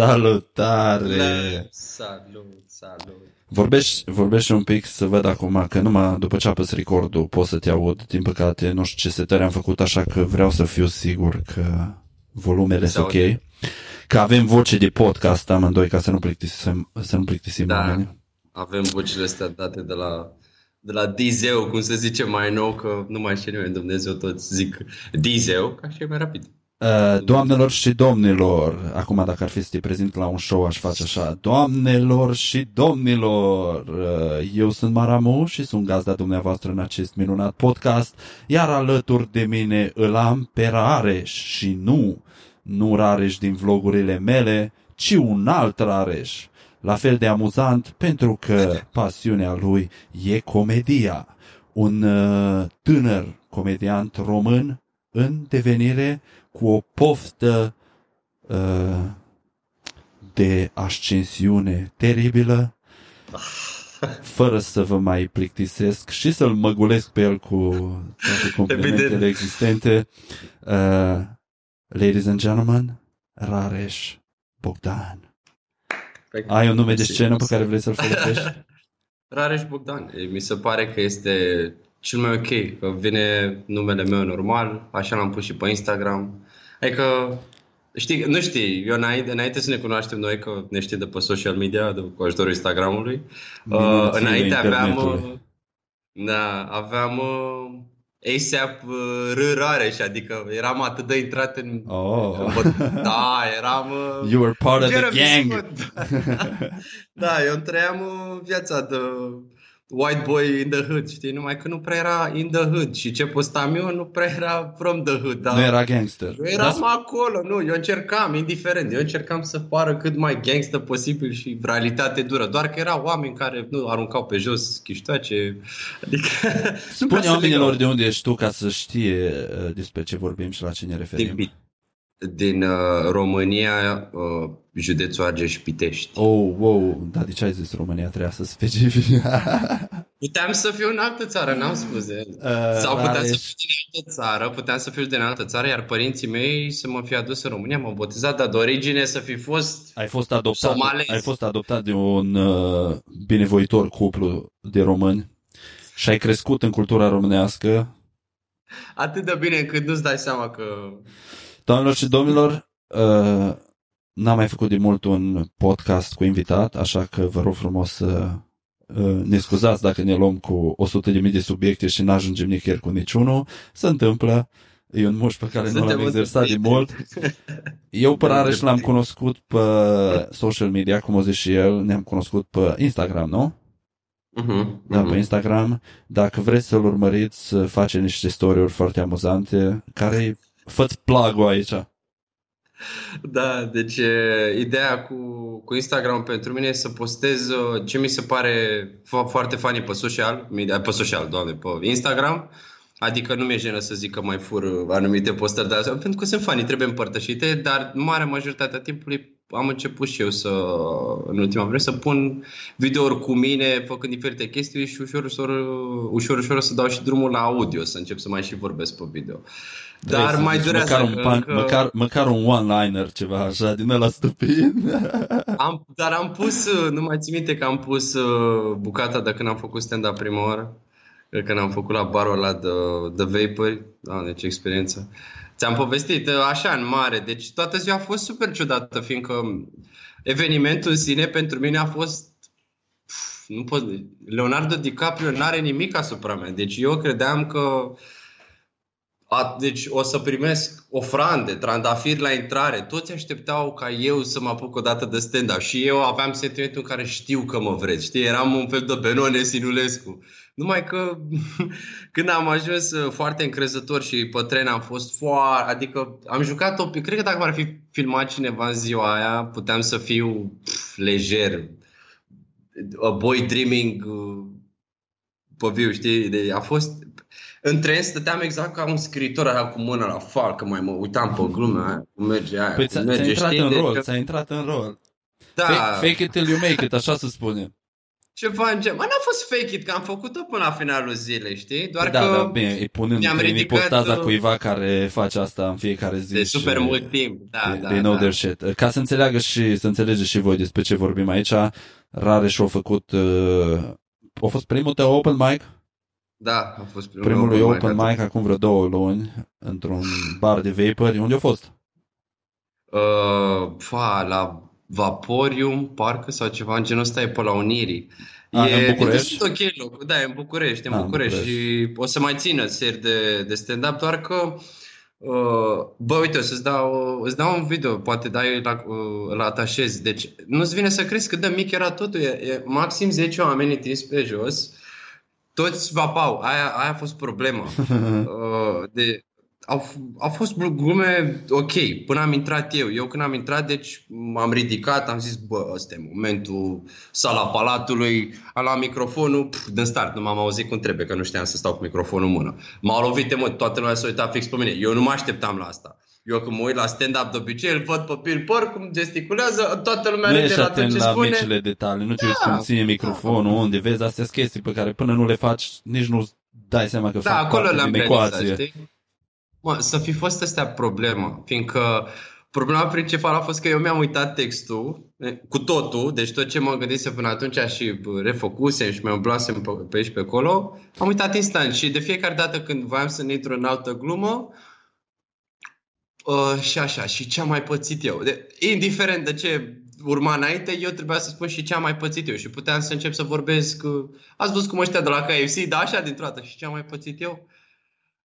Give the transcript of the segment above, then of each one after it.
Salutare! Salut, salut! Vorbești, vorbești un pic să văd acum că numai după ce apăs recordul pot să te aud. Din păcate, nu știu ce setări am făcut, așa că vreau să fiu sigur că volumele sunt ok. Că avem voce de podcast amândoi ca să nu plictisim, să nu plictisim Da. oamenii. Avem vocile astea date de la, de la Dizeu, cum se zice mai nou, că nu mai știe nimeni, Dumnezeu toți zic Dizeu, ca și e mai rapid. Uh, doamnelor și domnilor, acum dacă ar fi să te prezint la un show, aș face așa. Doamnelor și domnilor, uh, eu sunt Maramu și sunt gazda dumneavoastră în acest minunat podcast, iar alături de mine îl am pe Rareș și nu, nu Rareș din vlogurile mele, ci un alt Rareș. La fel de amuzant pentru că pasiunea lui e comedia. Un uh, tânăr comediant român în devenire cu o poftă uh, de ascensiune teribilă, fără să vă mai plictisesc și să-l măgulesc pe el cu toate complimentele Evident. existente. Uh, ladies and gentlemen, Rareș Bogdan. Ai un nume de scenă pe care vrei să-l folosești? Rareș Bogdan. E, Mi se pare că este cel mai ok, că vine numele meu normal, așa l-am pus și pe Instagram. Adică, știi, nu știi, eu înainte, înainte să ne cunoaștem noi, că ne știi de pe social media, de, cu ajutorul Instagramului, uh, Minunățile înainte aveam, internetului. uh, da, aveam uh, ASAP uh, R Rareș, adică eram atât de intrat în... Oh. în bot- da, eram... Uh, You were part of the Jeremy gang. Scott. da, eu îmi trăiam uh, viața de white boy in the hood, știi? Numai că nu prea era in the hood și ce postam eu nu prea era from the hood. Da? Nu era gangster. Eu eram acolo, nu, eu încercam, indiferent, eu încercam să pară cât mai gangster posibil și realitate dură, doar că erau oameni care nu aruncau pe jos chiștoace, adică... nu Spune prea se oamenilor legau. de unde ești tu ca să știe uh, despre ce vorbim și la ce ne referim. din, din uh, România, uh, județul Argeș-Pitești. Oh, wow, dar de ce ai zis România trebuia să specifici? Puteam să fiu în altă țară, n-am spus de el. Uh, Sau puteam să Rareș. fiu din altă țară, puteam să fiu din altă țară, iar părinții mei să mă fi adus în România, m-au botezat, dar de origine să fi fost... ai fost adoptat, Somalez. ai fost adoptat de un uh, binevoitor cuplu de români și ai crescut în cultura românească. Atât de bine încât nu-ți dai seama că... Doamnelor și domnilor, uh, n-am mai făcut de mult un podcast cu invitat, așa că vă rog frumos să uh, ne scuzați dacă ne luăm cu 100.000 de subiecte și n-ajungem nicăieri cu niciunul. Se întâmplă. E un muș pe care nu Suntem l-am exersat de întâlnit. mult. Eu pe Da, Rareș l-am dreptate. cunoscut pe social media, cum o zis și el, ne-am cunoscut pe Instagram, nu? Uh-huh, Da, pe Instagram. Dacă vreți să-l urmăriți, face niște story-uri foarte amuzante, care fă-ți plagul aici. Da, deci e, ideea cu, cu Instagram pentru mine e să postez uh, ce mi se pare fo- foarte funny pe social, media- pe social, doamne, pe Instagram. Adică nu mi-e jenă să zic că mai fur uh, anumite postări de astea, pentru că sunt funny, trebuie împărtășite, dar marea majoritatea timpului am început și eu să, în ultima vreme, să pun videouri cu mine, făcând diferite chestii și ușor, ușor, ușor, ușor o să dau și drumul la audio, să încep să mai și vorbesc pe video. Dar Trebuie să mai zici durează măcar un, pan, încă- măcar, măcar un one-liner, ceva așa, din ăla stupid. Am, dar am pus, uh, nu mai țin minte că am pus uh, bucata de când am făcut stand-up prima oară, uh, când am făcut la barul ăla de, de vapor, da, deci experiență. Ți-am povestit uh, așa în mare, deci toată ziua a fost super ciudată, fiindcă evenimentul în sine pentru mine a fost pf, nu pot, Leonardo DiCaprio nu are nimic asupra mea. Deci eu credeam că a, deci o să primesc ofrande, trandafiri la intrare. Toți așteptau ca eu să mă apuc o dată de stand-up. Și eu aveam sentimentul în care știu că mă vreți. Știi? Eram un fel de Benone Sinulescu. Numai că când am ajuns uh, foarte încrezător și pe tren am fost foarte... Adică am jucat o... Cred că dacă m-ar fi filmat cineva în ziua aia, puteam să fiu pf, lejer. A boy dreaming uh, pe viu, știi? De, a fost... În tren stăteam exact ca un scriitor aia cu mâna la fal, că mai mă uitam pe glumea aia, cum merge aia, Păi cum ți-a, merge, ți-a intrat știi? în Deci rol, că- ți-a intrat în rol. Da, Fake, fake it till you make it, așa se spune. ceva în gen. Mă, n-a fost fake it, că am făcut-o până la finalul zilei, știi? Doar da, că da, bine, îi punând mi-am că îi ridicat, postaza uh, cuiva care face asta în fiecare zi. de și super mult timp. Da, they, da, they know da. their shit. Ca să înțeleagă și să înțelegeți și voi despre ce vorbim aici, Rareș a făcut uh, a fost primul tău open mic? Da, a fost primul, Primul lui open open mic. mic acum vreo două luni într-un bar de vapor. Unde a fost? Uh, fa, la Vaporium, parcă, sau ceva în genul ăsta, e pe la Unirii. A, e, în București? E destul de ok locul, da, e în București, e în A, în București, București. și o să mai țină seri de, de stand-up, doar că Uh, bă, uite, o să-ți dau, îți dau un video, poate dai la, uh, la atașezi. Deci, nu-ți vine să crezi cât de mic era totul. E, e maxim 10 oameni trimiși pe jos. Toți vapau. Aia, aia a fost problema. uh, de, au, f- au fost glume ok, până am intrat eu. Eu când am intrat, deci m-am ridicat, am zis, bă, ăsta e momentul, sala palatului, am luat microfonul, pf, din start, nu m-am auzit cum trebuie, că nu știam să stau cu microfonul în mână. M-au lovit mă, toată lumea s-a uitat fix pe mine. Eu nu mă așteptam la asta. Eu când mă uit la stand-up de obicei, îl văd pe Bill Burr cum gesticulează, toată lumea Nu râde ești la tot atent ce la spune. micile detalii, nu te uiți Da. cum ține microfonul, unde vezi astea sunt chestii pe care până nu le faci, nici nu dai seama că Da, fac acolo parte le-am din realizat, ecuație. știi? Mă, să fi fost astea problemă, fiindcă problema principală a fost că eu mi-am uitat textul eh, cu totul, deci tot ce mă gândise până atunci și bă, refăcusem și mi-am umblasem pe, pe aici pe acolo, am uitat instant și de fiecare dată când voiam să ne intru în altă glumă, uh, și așa, și ce am mai pățit eu. De, indiferent de ce urma înainte, eu trebuia să spun și ce am mai pățit eu și puteam să încep să vorbesc, uh, ați văzut cum ăștia de la KFC, da, așa dintr-o dată, și ce am mai pățit eu?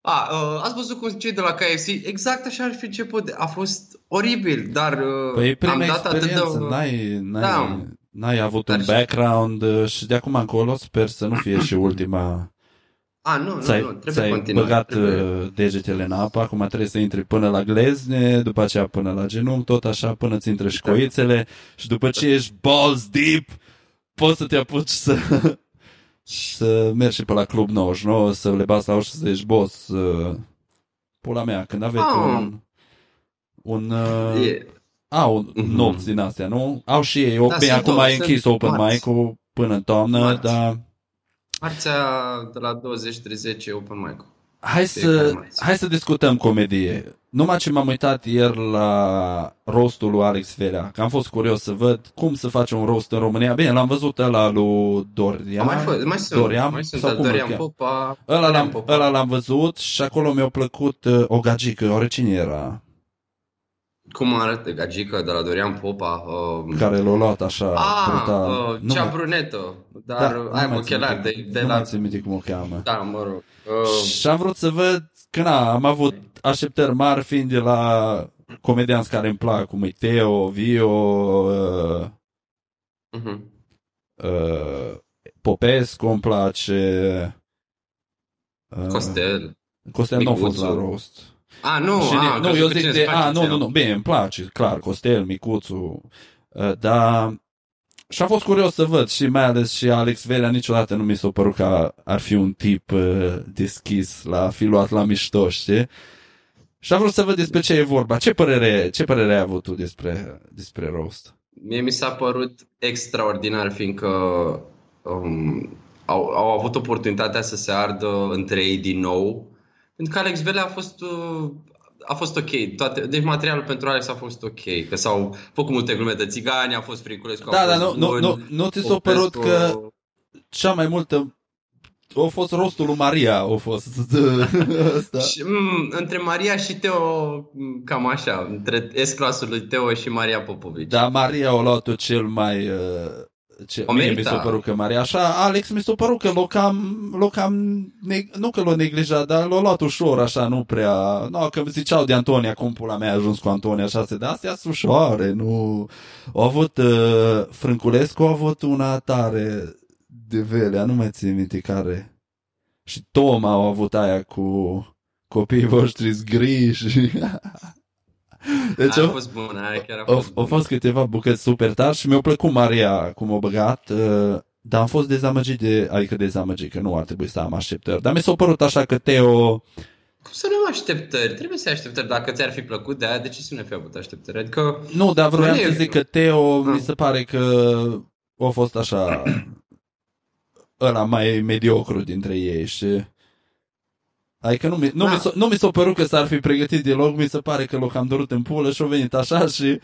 A, uh, ați văzut cum cei de la KFC, exact așa ar fi început. A fost oribil, dar uh, Păi e prima am dat atât de... experiență, n-ai, n-ai, Da. n-ai avut Dar un și- background uh, și de acum încolo sper să nu fie și ultima. A, nu, nu, Ți-ai, nu, trebuie ți-ai continuat. băgat trebuie. uh, degetele în apă, acum trebuie să intri până la glezne, după aceea până la genunchi, tot așa până ți intră și Da. școițele și după ce ești balls deep, poți să te apuci să, să mergi și pe la Club 99, să le bați la ușă și să zici, boss, uh, pula mea, când aveți Ah. un, un uh, E, au Mhm. nopți din astea, nu? Au și ei. O, Da, bine, sunt acum două, ai închis sunt open marți. mic-ul până în toamnă, Marți. dar marțea de la 20-30 e open mic hai Fiecare să, marți. hai să discutăm comedie. Numai ce m-am uitat ieri la rostul lui Alex Velea, că am fost curios să văd cum să face un rost în România. Bine, l-am văzut ăla lui Dorian. mai, fost, mai sunt, Dorian, mai sunt sau al cum îl Dorian cheamă? Popa. Ăla Dorian l-am, Popa. ăla l-am văzut și acolo mi-a plăcut uh, o gagică, ori cine era? Cum arată gagică de la Dorian Popa? Uh, Care l-a luat așa a, brutal. uh, Nu cea mă- brunetă, dar da, da, nu ai mai țin ochelari minte- de, de nu la... mai țin minte cum o cheamă. Da, mă rog. Uh, Și am vrut să văd că na, am avut așteptări mari fiind de la comedianți care îmi plac, cum e Teo, Vio, uh, uh-huh. uh, Popescu îmi place. Uh, Costel. Costel nu a fost Micuțu. la rost. A, nu, Și a, ne- am nu, crezut eu că zic cine de, îți place a, nu, ție. nu, nu, bine, îmi place, clar, Costel, Micuțu, uh, dar și am fost curios să văd și mai ales și Alex Velea niciodată nu mi s-a părut că ar fi un tip uh, deschis la a fi luat la mișto, știi? Și am vrut să văd despre ce e vorba. Ce părere, ce părere ai avut tu despre, despre roast? Mie mi s-a părut extraordinar, fiindcă um, au, au avut oportunitatea să se ardă între ei din nou. Pentru că Alex Velea a fost, uh, a fost ok. Toate, deci materialul pentru Alex a fost ok. Că s-au făcut multe glume de țigani, a fost Friculescu, Da, a dar fost nu, nu, bun, nu, nu ți s-a părut Popescu- că cea mai multă a fost rostul lui Maria, a fost ăsta. Și, m, între Maria și Teo, m, cam așa, între S-clasul lui Teo și Maria Popovici. Dar Maria a luat-o cel mai... Uh, ce, O mie mi merita. s-a părut că Maria, așa, Alex mi s-a părut că l-o cam, l-o cam neg- nu că l-a neglijat, dar l-a luat ușor, așa, nu prea, nu, că ziceau de Antonia, cum pula mea a ajuns cu Antonia, așa, se de astea sunt ușoare, nu, au avut, uh, Frânculescu a avut una tare de velea, nu mai țin minte care, și Toma au avut aia cu copiii voștri zgriși. deci Aia a au, fost bună, aia chiar a au, fost au bună. fost câteva bucăți super tari și mi-a plăcut Maria cum o băgat, uh, dar am fost dezamăgit de, adică dezamăgit că nu ar trebui să am așteptări. Dar mi s-a părut așa că Teo, Cum să nu am așteptări? Trebuie să ai așteptări. Dacă ți-ar fi plăcut de aia, de ce să nu fi avut așteptări? Adică, nu, dar vroiam Nu e- să zic că Teo Ah. mi se pare că a fost așa, ăla mai mediocru dintre ei și... Adică nu mi, nu, Da. mi s-a, nu mi s-a părut că s-ar fi pregătit dialog, mi se pare că l-a cam durut în pulă și a venit așa și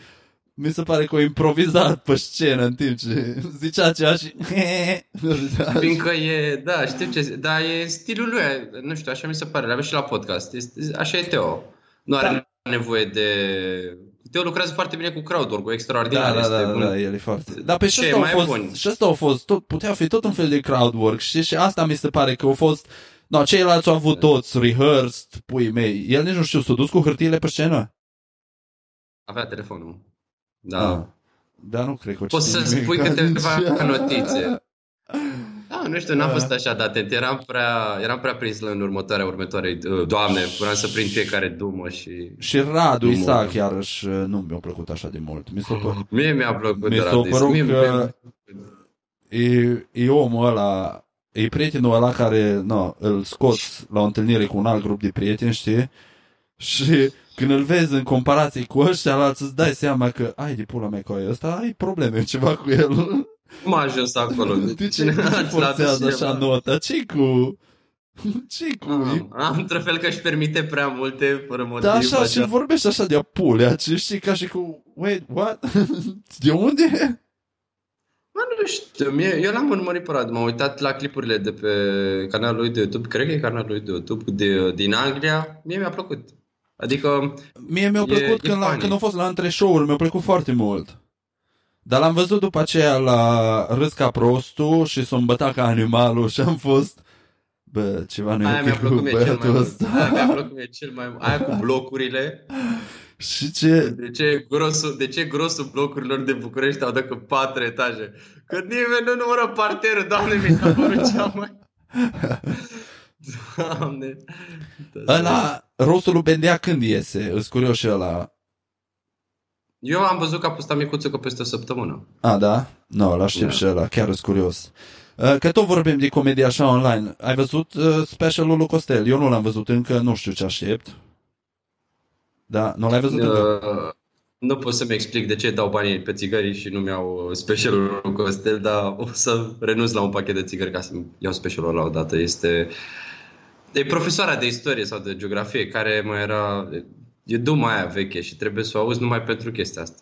mi se pare că a improvizat pe scenă în timp ce zicea ceva și... Fiindcă e, da, știu ce, da, e stilul lui, nu știu, așa mi se pare, l-avea și la podcast, este, așa e Teo. Nu are nevoie de... Teo lucrează foarte bine cu crowdwork, cu extraordinar. Da, da, este da, bun. da, el e foarte... Da, pe și Ce ăsta au mai fost, bun? și ăsta au fost, tot, putea fi tot un fel de crowd work, știi? Și asta mi se pare că au fost... No, ceilalți au avut toți rehearsed, pui mei. El nici nu știu, s-a dus cu hârtiile pe scenă? Avea telefonul. Da. Ah. Dar nu cred că o Poți citit să nimic spui câteva atunci. notițe. Da, nu știu, n-am Da. fost așa de atent. Eram prea, eram prea prins în următoarea, următoare, uh, doamne, vreau să prind fiecare dumă și... Și Radu Dumă. Isaac, iarăși, nu mi-a plăcut așa de mult. Mi s-a părut, Mie mi-a plăcut Mi de s-a Radu. părut Mie- că- e, e omul ăla, e prietenul ăla care, no, îl scoți la o întâlnire cu un alt grup de prieteni, știi? Și când îl vezi în comparație cu ăștia, alți îți dai seama că, ai de pula mea cu aia, ăsta ai probleme ceva cu el. Cum a ajuns acolo? De ce, de ce Cineva ți l-a dus forțează cineva? așa nota? ce cu... ce cu... Am, am într fel că își permite prea multe fără motiv. Da, așa, și vorbește așa de apulea, ce știi, ca și cu, wait, what? de unde? Mă, nu știu, mie, eu l-am urmărit pe Radu, m-am uitat la clipurile de pe canalul lui de YouTube, cred că e canalul lui de YouTube de, din Anglia, mie mi-a plăcut. Adică, Mie mi-a E- plăcut e când, la, funny. când a fost la între show-uri, mi-a plăcut foarte mult. Dar l-am văzut după aceea la Râs ca prostul și s-o îmbătat ca animalul și am fost... Bă, ceva nu e aia ok mi-a cu plăcut mie cel mai băiatul mult. ăsta. Aia mi-a plăcut mie cel mai mult. Aia cu blocurile. Și ce... De ce grosul, de ce grosul blocurilor de București au dacă patru etaje? Că nimeni nu numără parterul, doamne, mi s-a părut cea mai... Doamne. Ăla, rostul lui Bendea când iese? Îs curios și ăla. Eu am văzut că a postat micuță că peste o săptămână. A, da? Nu, no, la știu Da. și ăla, chiar îs curios. Uh, Că tot vorbim de comedie așa online. Ai văzut uh, specialul lui Costel? Eu nu l-am văzut încă, nu știu ce aștept. Da, nu l-ai văzut încă? Uh, nu pot să-mi explic de ce dau banii pe țigări și nu mi-au specialul lui Costel, dar o să renunț la un pachet de țigări ca să iau specialul la o dată. Este... E profesoara de istorie sau de geografie care mai era... E duma aia veche și trebuie să o auzi numai pentru chestia asta.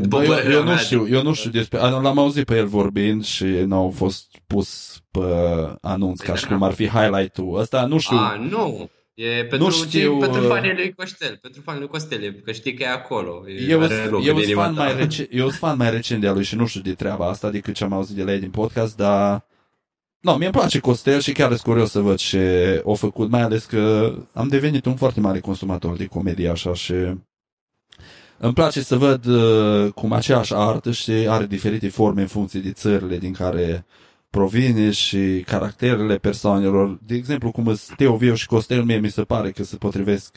După Bă, eu, părerea eu nu mea, știu, eu nu știu despre... a, L-am auzit pe el vorbind și n-au fost pus pe anunț ca și cum ar fi highlight-ul ăsta. Nu știu. A, nu. E pentru, Nu știu, știu, pentru uh, fanii lui Costel. Pentru fanii lui Costel, e- că știi că e acolo. E, Eu are loc eu în sunt inima fan, ta. mai rece- eu sunt fan mai recent de a lui și nu știu de treaba asta decât ce am auzit de la ei din podcast, dar... No, mie îmi place Costel și chiar sunt curios să văd ce au făcut, mai ales că am devenit un foarte mare consumator de comedie așa și îmi place să văd uh, cum aceeași artă și are diferite forme în funcție de țările din care provine și caracterele persoanelor. De exemplu, cum sunt Teo Viu și Costel, mie mi se pare că se potrivesc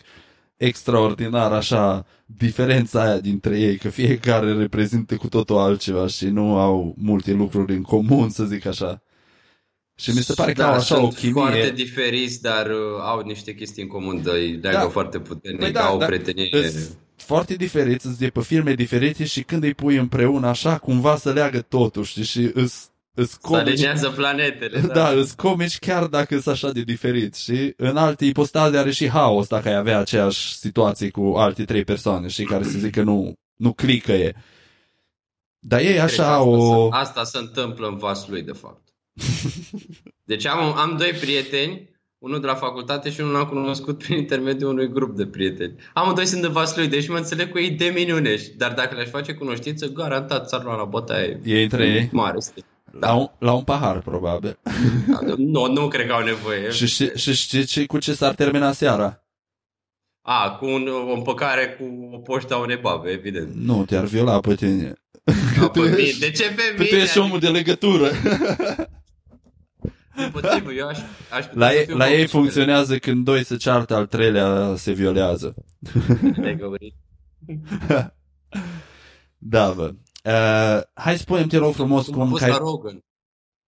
extraordinar așa diferența aia dintre ei, că fiecare reprezintă cu totul altceva și nu au multe lucruri în comun, să zic așa. Și mi se pare că da, au așa sunt o chimie. foarte diferiți, dar uh, au niște chestii în comun, de îi leagă Da. foarte puternic, Păi da, au da, prietenie. Îs foarte diferiți, îs de pe filme diferite și când îi pui împreună așa, cumva să leagă totul, știi, și îs, îs Se comici, alinează planetele. da, da îs comici chiar dacă sunt așa de diferiți, și în alte ipostaze are și haos dacă ai avea aceeași situație cu alte trei persoane, și care să zic că nu, nu clică e. Dar ei Cred că așa asta, o... se, asta se întâmplă în vasul lui, de fapt. Deci am, am doi prieteni, unul de la facultate și unul l-am cunoscut prin intermediul unui grup de prieteni. Amândoi sunt de vasul lui, deci mă înțeleg cu ei de minune. Dar dacă le-aș face cunoștință, garantat s-ar lua la bătaie. E între ei? Mare. stil. La un, la un pahar, probabil. Nu, nu cred că au nevoie. și știi, și știi ce, cu ce s-ar termina seara? A, cu un, o împăcare cu o poștă a unei babe, evident. Nu, te-ar viola pe tine. A, pe mine. De ce pe Că mine? tu ești omul de legătură. Împotrivă, eu aș, aș putea La să ei, fiu la ei comic, funcționează când doi se ceartă, al treilea se violează. te-ai găurit. Da, bă. Uh, hai spune-mi, te rog frumos, Cum a cum... fost că ai- la Rogan. cum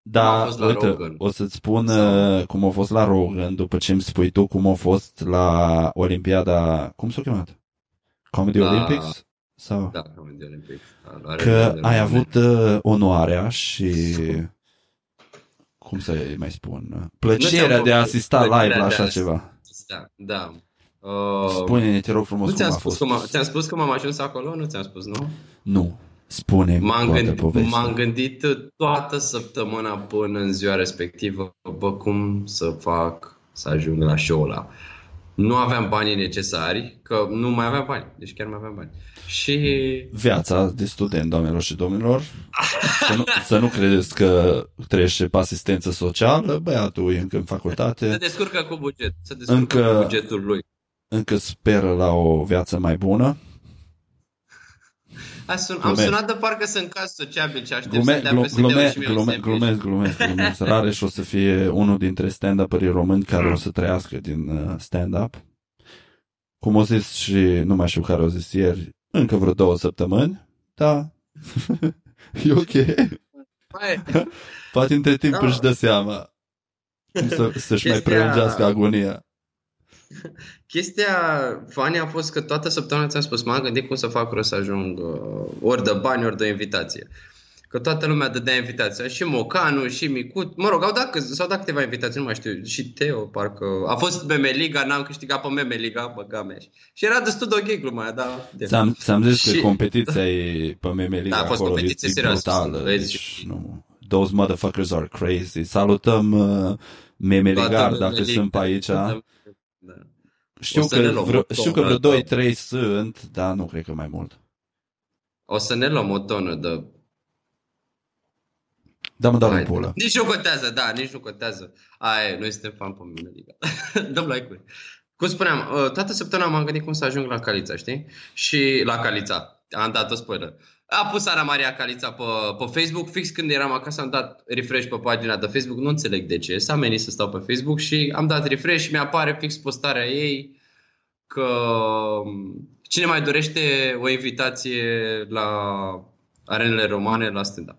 Da, a fost la uite, Rogan? o să-ți spun Sau- uh, cum a fost la Rogan, după ce îmi spui tu cum a fost la Olimpiada... Cum s-a chemat? Comedy La- Olympics? Sau? Da, Comedy Olympics. Da, la că Rogan. ai avut uh, onoarea și cum să mai spun, plăcerea de a asista live la așa ceva. Da, da. Uh, Spune-ne, te rog frumos, nu ți-am cum a spus fost. Cum a, ți-am spus cum am ajuns acolo? Nu ți-am spus, nu? Nu. Spune M-am toată gândit, povestea. m-am gândit toată săptămâna până în ziua respectivă, bă, cum să fac să ajung la show-ul ăla. Nu aveam banii necesari, că nu mai aveam bani, deci chiar nu mai aveam bani. Și Viața de student, doamnelor și domnilor. Să nu, să nu credeți că trece pe asistență socială. Băiatul e încă în se facultate. descurcă cu buget, se descurcă Încă- cu bugetul lui. Încă speră la o viață mai bună. Am, sun, am Glumesc. sunat de parcă sunt caz sociabil și aștept Glume, să dea glu, PSD-ul glume, și mie un glume, sandwich. glumesc, glumesc, glumesc. Rareș o să fie unul dintre stand-up-ării români care o să trăiască din uh, stand-up. Cum o zis și, nu mai știu care o zis ieri, încă vreo două săptămâni. Da. e ok. Hai, Poate între timp Da. își dă seama cum să, să-și mai Chestia- prelungească agonia. Chestia funny a fost că toată săptămâna ți-am spus, m-am gândit cum să fac rost să ajung uh, ori de bani, ori de invitație. Că toată lumea dădea invitația, și Mocanu, și Micut, mă rog, au dat, câți- s-au dat câteva invitații, nu mai știu, și Teo, parcă, a fost Meme Liga, n-am câștigat pe Meme Liga, băga mea. Și era destul de ok gluma aia, dar... Ți-am, ți-am zis că Și- competiția e pe Meme Liga Da, a fost acolo, competiție e, e serioasă, brutală. vezi? Deci, nu. Those motherfuckers are crazy. Salutăm uh, Meme Toată Ligar Meme dacă Liga. sunt pe aici. Da. Știu O să că ne luăm vreo, o știu că vreo tonă, 2-3 sunt, dar nu cred că mai mult. O să ne luăm o tonă de... Da, mă dau în Haide. pulă. Nici nu contează, da, nici nu contează. Aia, e, noi suntem fan pe mine, adică. Dăm like-uri. Cum spuneam, uh, toată săptămâna m-am gândit cum să ajung la Calița, știi? Și la Calița. Am dat o spoiler. A pus Ana Maria Calița pe, pe Facebook, fix când eram acasă am dat refresh pe pagina de Facebook, nu înțeleg de ce, s-a menit să stau pe Facebook și am dat refresh și mi-apare fix postarea ei că um, cine mai dorește o invitație la arenele romane la stand-up.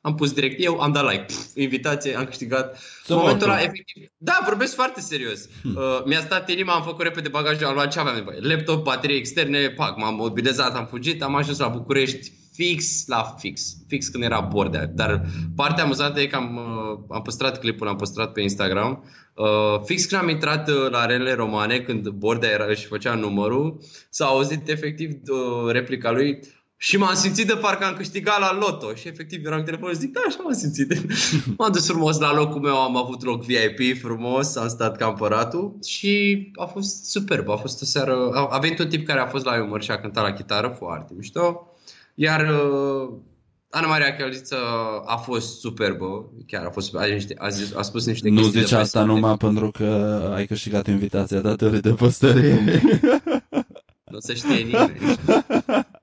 Am pus direct eu, am dat like, pf, invitație, am câștigat. Să În momentul mă ăla, efectiv, da, vorbesc foarte serios. Hmm. Uh, mi-a stat inima, am făcut repede bagajul, am luat ce aveam nevoie. Laptop, baterii externe, pac, m-am mobilizat, am fugit, am ajuns la București fix la fix, fix când era bordea. Dar partea amuzantă e că am, uh, am păstrat clipul, am păstrat pe Instagram. Uh, fix când am intrat uh, la arenele romane, când bordea era, își făcea numărul, s-a auzit efectiv uh, replica lui și m-am simțit de parcă am câștigat la loto. Și efectiv eram cu telefonul și zic, da, așa m-am simțit. m-am dus frumos la locul meu, am avut loc VIP frumos, am stat ca împăratul și a fost superb. A fost o seară... A, a venit un tip care a fost la umăr și a cântat la chitară, foarte mișto. Iar uh, Ana Maria Căliță a fost superbă, chiar a fost, a, niște, a, zis, a spus niște Nu chestii zici de asta PSD. numai pentru că ai câștigat invitația datorită postării. Nu se știe nimeni.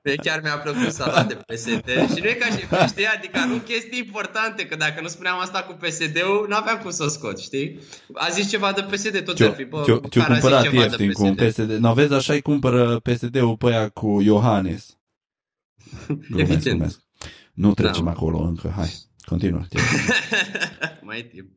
Mie chiar mi-a plăcut sala de PSD și nu e ca și cum, știi, adică nu chestii importante, că dacă nu spuneam asta cu PSD-ul, nu aveam cum să o scot, știi? A zis ceva de PSD, tot ar fi, bă, Ți-o măcar a zis cumpărat ceva de ieftin cu un PSD. PSD. Nu vezi, așa îi cumpără PSD-ul pe aia cu Iohannis. Glumesc, Evident. glumesc. Nu trecem Da. acolo încă. Hai, continuă. te rog. Mai e timp.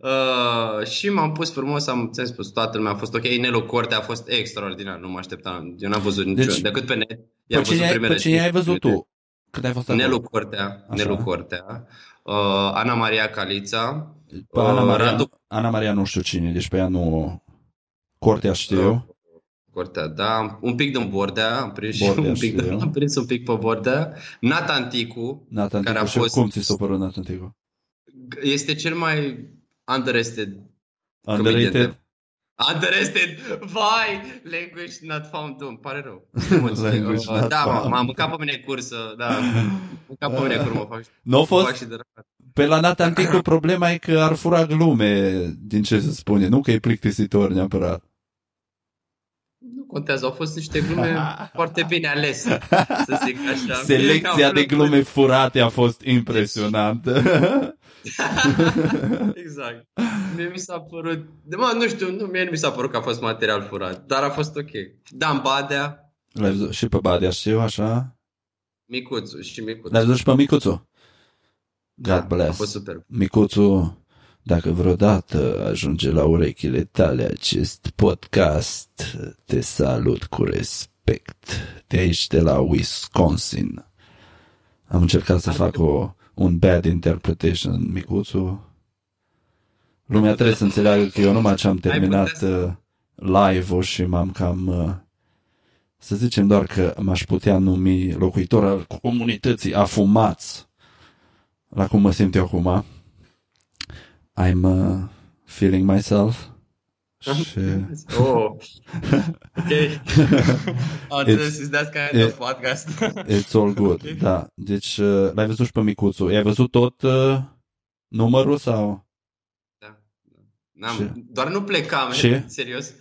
Uh, și m-am pus frumos, am ți-am spus, toată lumea a fost ok. Nelu Corte a fost extraordinar, nu mă așteptam. Eu n-am văzut Deci, niciodată, decât pe net. Pe I-am văzut cine, ai, primele pe cine ai cinci văzut minute. tu? Cât ai fost acolo? Nelu Cortea, Așa. Nelu Cortea, uh, Ana Maria Calița, Pe Ana Uh, Maria, Radu- Ana Maria nu știu cine, deci pe ea nu... Cortea știu. Cortea, da, un pic din Bordea, am prins, Bordea, un pic, știu. am prins un pic pe Bordea. Nathan Ticu Nathan care Ticu a și fost- cum ți s-a părut Nathan Ticu? este cel mai underrated Underrated? Comedian. Underrated, vai, language not found, îmi pare rău. Language Uh, not da, m- found. m-am mâncat pe mine cursă, da, m-am mâncat pe mine cursă, mă fac, Nu a mă fac fost? și de rău. Pe la Nathan Ticu problema e că ar fura glume din ce se spune, nu că e plictisitor neapărat. Nu contează, au fost niște glume foarte bine alese, să zic așa. Selecția Am de plăcut. glume furate a fost impresionantă. exact. Mie mi s-a părut, de, mă, nu știu, nu, mie nu mi s-a părut că a fost material furat, dar a fost ok. Dan Badea, L-ai văzut și pe Badea, știu, așa? Micuțu și Micuțu. L-ai văzut și pe Micuțu? God Da, A bless. fost superb. Micuțu, dacă vreodată ajunge la urechile tale acest podcast, te salut cu respect. De aici, de la Wisconsin. Am încercat să fac o, un bad interpretation, Micuțu. Lumea trebuie să înțeleagă că eu numai ce am Ai terminat putea uh, live-ul și m-am cam... uh, Să zicem doar că m-aș putea numi locuitor al comunității afumați. La cum mă simt eu acum. I'm uh, feeling myself. Și... Oh. Ok. Am înțeles, is that kind of it- podcast. It's all good, Ok. da. Deci uh, l-ai văzut și pe micuțul. I-ai văzut tot uh, numărul sau? Da. N-am, Și- doar nu plecam, Și? serios.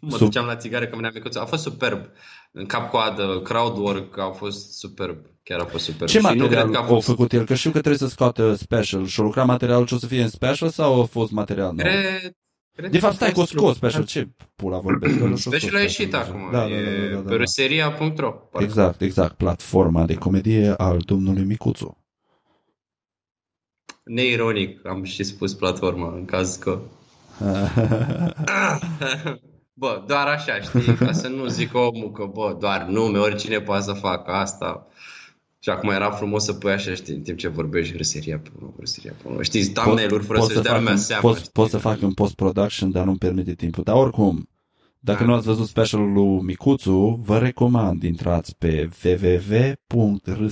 Mă Sub- duceam la țigară că veneam micuț. A fost superb. În cap-coadă, crowdwork, a fost superb. Chiar a fost superb. Ce și nu material cred că a a fost... făcut el? Că știu că trebuie să scoată special. Și-a lucrat materialul ce o să fie în special sau a fost material nou? Cred, cred De că fapt, a stai cu o fost scos lucrat. special. Ce pula vorbesc? Că nu și-a scos Special a ieșit deja. acum. Da, da, da, e da, da, pe da. ruseria.ro. parcă. Exact, exact. Platforma de comedie al domnului Micuțu. Neironic, am și spus platforma, în caz că... Bă, doar așa, știi? Ca să nu zic omul că, bă, doar nume, oricine poate să facă asta. Și acum era frumos să pui așa, știi, în timp ce vorbești, râseria pe unul, râseria pe unul. Știi, thumbnail-uri fără pot să-și să dea fac lumea în- seama. pot, știi? pot să fac în post-production, dar nu-mi permite timpul. Dar oricum, dacă Da. nu ați văzut specialul lui Micuțu, vă recomand, intrați pe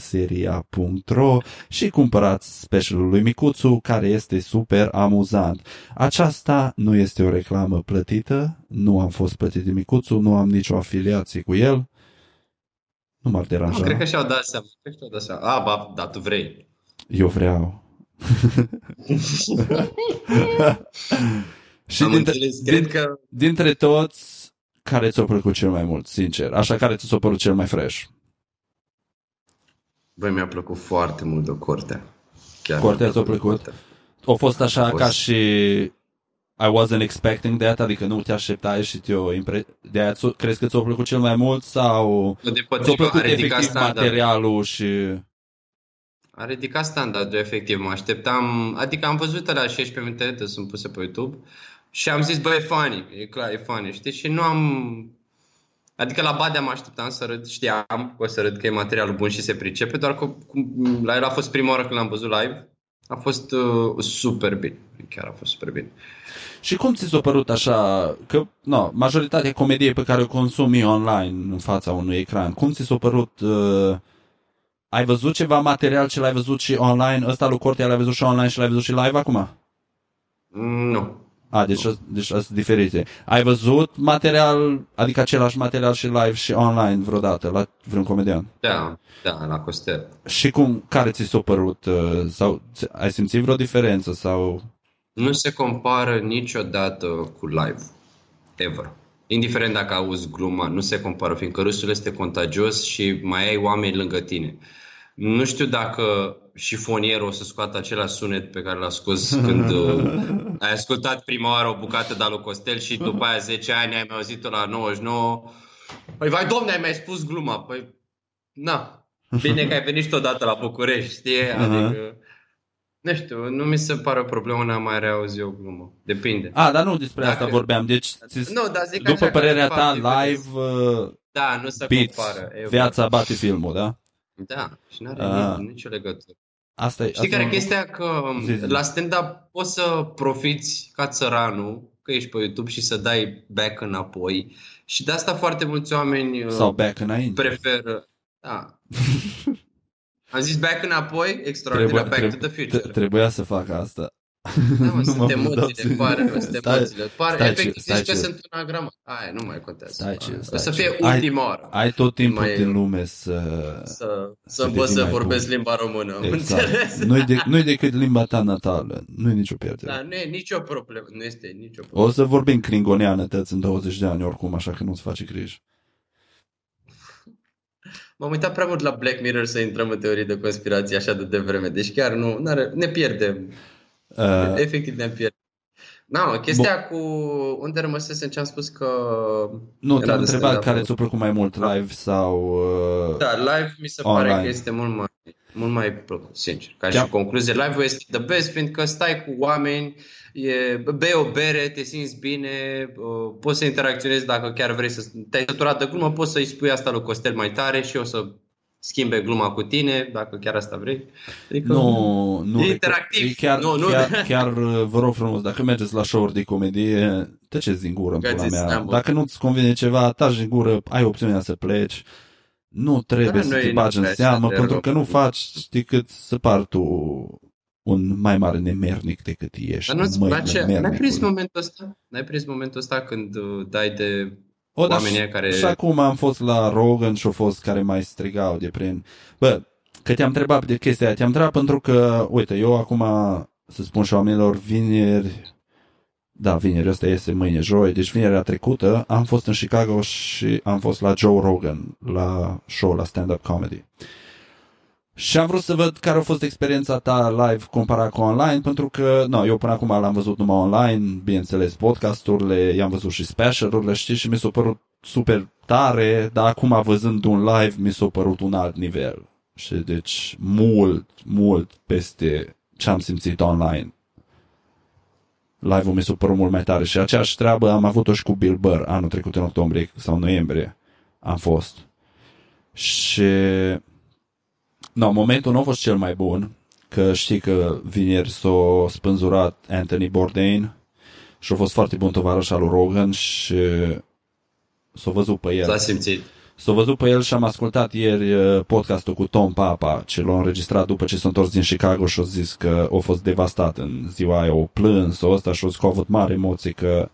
www.râseria.ro și cumpărați specialul lui Micuțu, care este super amuzant. Aceasta nu este o reclamă plătită, nu am fost plătit de Micuțu, nu am nicio afiliație cu el. Nu m-ar Nu, deranja. cred că și-au dat seama. Cred că și-au dat seama. A, ba, da, tu vrei. Eu vreau. și Am dintre, înțeles. din, Cred că dintre toți, care ți-a plăcut cel mai mult, sincer? Așa, care ți s-a părut cel mai fresh? Băi, mi-a plăcut foarte mult de Cortea. Chiar Cortea mi-a ți-a plăcut plăcut? Cortea. A fost așa A fost. ca și I wasn't expecting that, adică nu te așteptai și te-o impre... De aia ți- crezi că ți-a plăcut cel mai mult sau De ți-a potrivă, plăcut a ridicat efectiv standard. materialul și... A ridicat standardul, efectiv. Mă așteptam... Adică am văzut la 16 minute, de sunt puse pe YouTube și am zis, bă, e funny. E clar, e funny, știi? Și nu am... Adică la Badea mă așteptam să râd, știam că o să râd că e materialul bun și se pricepe, doar că cum, la el a fost prima oară când l-am văzut live. A fost uh, super bine. Chiar a fost super bine. Și cum ți s-a părut așa, că no, majoritatea comediei pe care o consumi online în fața unui ecran, cum ți s-a părut, uh, ai văzut ceva material ce l-ai văzut și online, ăsta lui Cortea l-ai văzut și online și l-ai văzut și live acum? Mm, Nu. A, deci, deci sunt diferite. Ai văzut material, adică același material și live și online vreodată la vreun comedian? Da, da, la Costel. Și cum, care ți s-a părut, uh, sau ți- ai simțit vreo diferență sau... Nu se compară niciodată cu live. Ever. Indiferent dacă auzi gluma, nu se compară, fiindcă râsul este contagios și mai ai oameni lângă tine. Nu știu dacă șifonierul o să scoată același sunet pe care l-a scos când uh, ai ascultat prima oară o bucată de lui Costel și după aia 10 ani ai mai auzit-o la 99. Păi, vai, domne, ai mai spus gluma. Păi, na, bine că ai venit și tu odată la București, știi? Adică, nu știu, nu mi se pare o problemă n-am mai reauzi o glumă. Depinde. A, dar nu despre Dacă- asta vorbeam, deci ți- Nu, dar zic după așa, că părerea de ta, fapt, live, uh, Da, nu se beats, compară. E- viața bate filmul, da? Da, și nu are Ah. nici, nicio legătură. Asta e, Știi asta care e e un- chestia? Că Zi, zi. la stand-up poți să profiți ca țăranul, că ești pe YouTube și să dai back înapoi. Și de asta foarte mulți oameni uh, Sau back înainte. preferă... Da. Am zis back înapoi, extraordinar, Trebuia, back to the future. tre- trebuia să fac asta. Da, mă, Nu sunt mă emoțiile, dau- pare, mă, sunt Stai- emoțiile. Pare, stai efectiv, ce- stai zici că ce- sunt un agramat. Aia, nu mai contează. Stai ce- o stai să ce- fie ai- ultima oară. Ai tot timpul Mai- din lume să... Să, să să învăț devii să mai vorbesc bun. limba română, am Exact. înțeles? Nu-i, de, nu-i decât limba ta natală. Nu e nicio pierdere. Da, nu e nicio problemă, nu este nicio problemă. O să vorbim klingoneană tăți în 20 de ani oricum, așa că nu-ți face griji. M-am uitat prea mult la Black Mirror să intrăm în teorii de conspirație așa de devreme, deci chiar nu, n-are, ne pierdem, Uh, efectiv ne pierdem. Da, mă, chestia cu unde rămăsesem ce am spus că... nu, era te-am de întrebat stand-up. care ți-a plăcut mai mult, live sau... Uh, Da, live mi se Online. pare că este mult mai, mult mai plăcut, sincer. Ca Da. și concluzie, live-ul este the best, fiindcă stai cu oameni, e, bei o bere, te simți bine, uh, poți să interacționezi dacă chiar vrei să te-ai săturat de glumă, poți să-i spui asta lui Costel mai tare și o să schimbe gluma cu tine, dacă chiar asta vrei. Adică nu, nu. E interactiv. E chiar, nu, nu. Chiar, chiar vă rog frumos, dacă mergeți la show-uri de comedie, tăceți din gură în pula mea. Seama. Dacă nu-ți convine ceva, taci din gură, ai opțiunea să pleci. Nu trebuie Da, să nu te e bagi în neapărat seamă, de pentru rău. că nu faci decât să par tu un mai mare nemernic decât ești. Dar nu-ți măile place? N-ai prins mernicului. momentul ăsta? N-ai prins momentul ăsta când uh, dai de O, dar oamenii și, care... și acum am fost la Rogan și au fost care mai strigau de prin... Bă, că te-am întrebat de chestia aia, te-am întrebat pentru că, uite, eu acum, să spun și oamenilor, vineri, da, vineri, ăsta este mâine, joi, deci vinerea trecută am fost în Chicago și am fost la Joe Rogan, la show, la stand-up comedy. Și am vrut să văd care a fost experiența ta live comparat cu online, pentru că, nu, eu până acum l-am văzut numai online, bineînțeles, podcasturile, i-am văzut și specialurile, știi, și mi s-a părut super tare, dar acum văzând un live mi s-a părut un alt nivel. Și deci mult, mult peste ce am simțit online. Live-ul mi s-a părut mult mai tare și aceeași treabă am avut-o și cu Bill Burr anul trecut în octombrie sau noiembrie. Am fost. Și No, momentul nu a fost cel mai bun, că știi că vineri s-a spânzurat Anthony Bourdain și a fost foarte bun tovarăș al lui Rogan și s-a văzut pe el. S-a simțit. S-a văzut pe el și am ascultat ieri uh, podcastul cu Tom Papa, ce l-a înregistrat după ce s-a întors din Chicago și a zis că a fost devastat în ziua aia, o plâns, o ăsta și a zis că a avut mare emoții că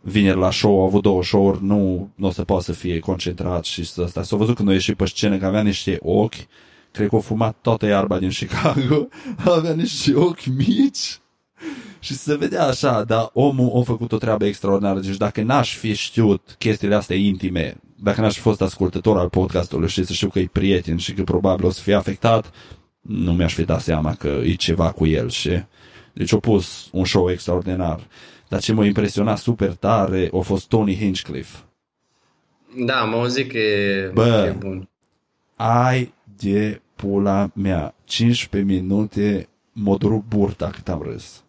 vineri la show, au avut două show-uri, nu, nu o să poată să fie concentrat și să ăsta. S-a văzut când a ieșit pe scenă că avea niște ochi, cred că a fumat toată iarba din Chicago, avea niște ochi mici și se vedea așa, dar omul a făcut o treabă extraordinară. Deci dacă n-aș fi știut chestiile astea intime, dacă n-aș fi fost ascultător al podcastului și să știu că e prieten și că probabil o să fie afectat, nu mi-aș fi dat seama că e ceva cu el și deci a pus un show extraordinar. Dar ce m-a impresionat super tare a fost Tony Hinchcliffe. Da, am auzit că e, Bă. că e bun. Ai de pula mea. 15 minute m-a durut burta cât am râs.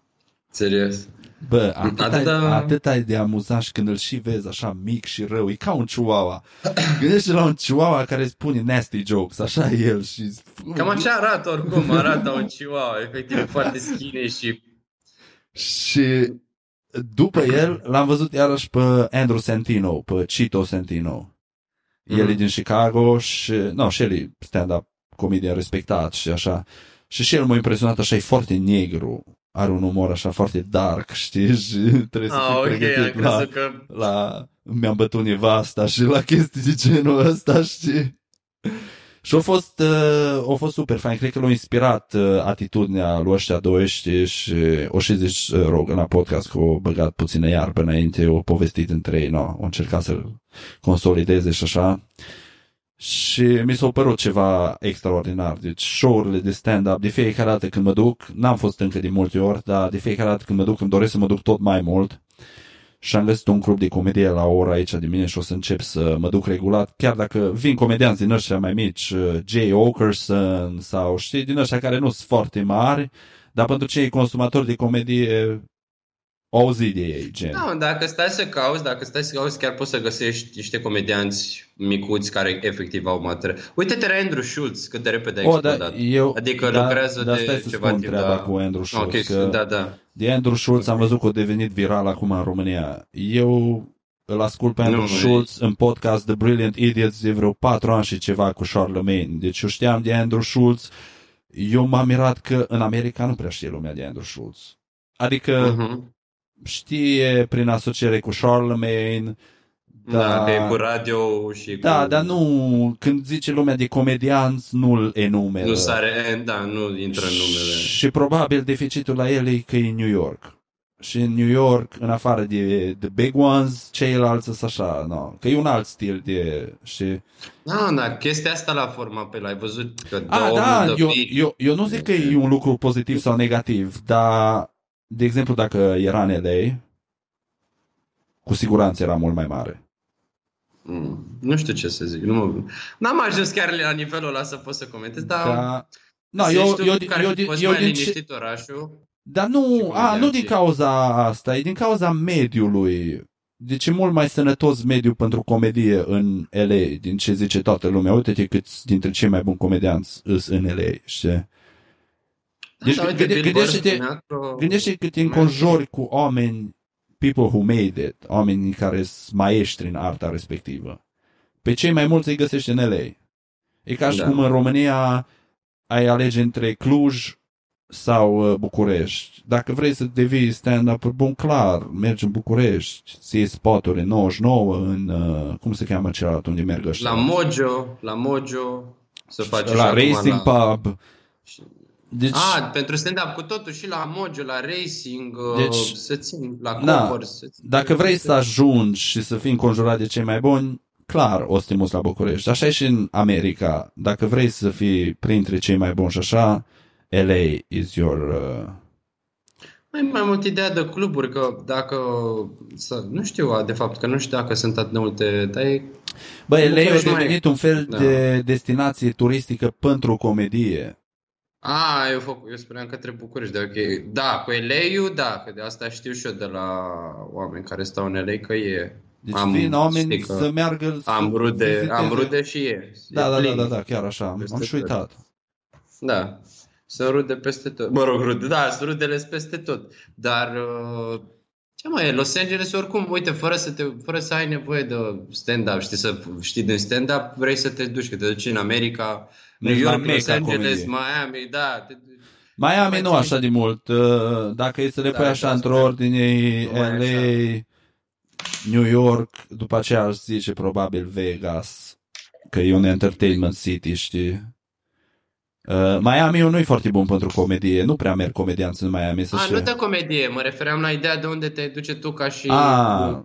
Serios. Bă, atât, ai, Atâta- atât ai de amuzant și când îl și vezi așa mic și rău, e ca un chihuahua. Gândește la un chihuahua care spune nasty jokes, așa e el și... Cam așa arată oricum, arată un chihuahua, efectiv foarte skinny și Și după el l-am văzut iarăși pe Andrew Santino, pe Chito Santino. El e Mhm. din Chicago și, no, și el e stand-up comedian respectat și așa. Și și el m-a impresionat așa, e foarte negru. Are un umor așa foarte dark, știi? Și trebuie să Ah, fii ok, am pregătit la, crezut că... la mi-am bătut nevasta și la chestii de genul ăsta, știi? Și a fost, uh, a fost super fain. Cred că l-a inspirat uh, atitudinea lui ăștia doi, știi? Și o și zis uh, Rogan la podcast că o băgat puțină iarbă înainte, o povestit între ei, no? au încercat să-l consolideze și așa. Și mi s-a părut ceva extraordinar. Deci show-urile de stand-up, de fiecare dată când mă duc, n-am fost încă de multe ori, dar de fiecare dată când mă duc îmi doresc să mă duc tot mai mult. Și am găsit un club de comedie la ora aici de mine și o să încep să mă duc regulat, chiar dacă vin comedianți din ăștia mai mici, uh, Jay Okerson sau știi, din ăștia care nu sunt foarte mari, dar pentru cei consumatori de comedie au zi de ei, gen. Da, dacă stai să cauți, dacă stai să cauți, chiar poți să găsești niște comedianți micuți care efectiv au material. Uite-te la Andrew Schultz, cât de repede a O, explodat. da, eu, Adică da, lucrează da, de stai să ceva spun timp, treaba da. cu Andrew Schultz, Ok, că da, da. de Andrew Schultz am văzut că a devenit viral acum în România. Eu îl ascult pe Andrew Nu, Schultz în podcast The Brilliant Idiots de vreo patru ani și ceva cu Charlemagne. Deci eu știam de Andrew Schultz. Eu m-am mirat că în America nu prea știe lumea de Andrew Schultz. Adică Mhm. Știe prin asociere cu Charlemagne, Da, că e cu radio și da, cu... dar nu, când zice lumea de comedianți, nu-l enumeră. Nu sare, da, nu intră în numele. Și probabil deficitul la el e că e în New York. Și în New York, în afară de The Big Ones, ceilalți sunt așa, no, că e un alt stil de... Și... Da, da, chestia asta la forma pe l-ai văzut că dă A, omul da, de eu, pic. eu, eu nu zic că e un lucru pozitiv sau negativ, dar, de exemplu, dacă era în LA, cu siguranță era mult mai mare. Mm, Nu știu ce să zic. Nu, n-am ajuns chiar la nivelul ăla să pot să comentez, dar... Da. No, să eu, ești tu eu, care eu, poți eu, mai din ce, liniștit orașul. Dar Și nu, a, nu din comedianții. cauza asta, e din cauza mediului. deci e mult mai sănătos mediu pentru comedie în LA, din ce zice toată lumea. Uite-te câți dintre cei mai buni comedianți îs în LA, știi? Deci Da, uite, gânde- Bill gândește-te, Burr spunea că- gândește că te înconjori cu oameni, people who made it, oameni care sunt maestri în arta respectivă. Pe cei mai mulți îi găsești în LA. E ca și Da. cum în România ai alege între Cluj sau uh, București. Dacă vrei să devii stand-up bun, clar, mergi în București, ți iei spoturi în 99, în, uh, cum se cheamă celălalt unde merg ăștia? La Mojo, la Mojo, să faci și la acum Racing la... Pub. Deci, Ah, pentru stand-up cu totul și la Mojo, la Racing, Deci, deci, să țin, la da, Covers. să țin. dacă vrei să ajungi și să fii înconjurat de cei mai buni, clar o să te muți la București. Așa e și în America. Dacă vrei să fii printre cei mai buni și așa, LA is your... Uh... Mai, mai mult ideea de cluburi, că dacă, să, nu știu, de fapt, că nu știu dacă sunt atât de multe, dar e, Băi, LA a București mai- devenit un fel Da. de destinație turistică pentru comedie. A, eu, făc, eu spuneam către București, de ok, da, cu LA-ul, da, că de asta știu și eu de la oameni care stau în LA, că e, Deci Am- vin oameni știi că să meargă să am rude, viziteze. am rude și e. Da, e da, da, plin. da, da, chiar așa. Am, Peste am și tot. uitat. Da, sunt rude peste tot. Mă rog, rude, da, sunt rudele sunt peste tot. Dar, uh, ce mai e, Los Angeles oricum, uite, fără să, te, fără să ai nevoie de stand-up, știi, să știi din stand-up, vrei să te duci, că te duci în America, New Mergi la York, Los Mecca Angeles, comedie. Miami, da. Te, duci. Miami Mai nu țin- așa de mult. Uh, Dacă e să le Da, pui așa da, într-o spune. ordine, Nu mai LA, New York, după aceea aș zice probabil Vegas, că e un entertainment city, știi? Uh, Miami nu e foarte bun pentru comedie, nu prea merg comedianți în Miami, să A, știi. nu de comedie, mă refeream la ideea de unde te duce tu ca și... Ah,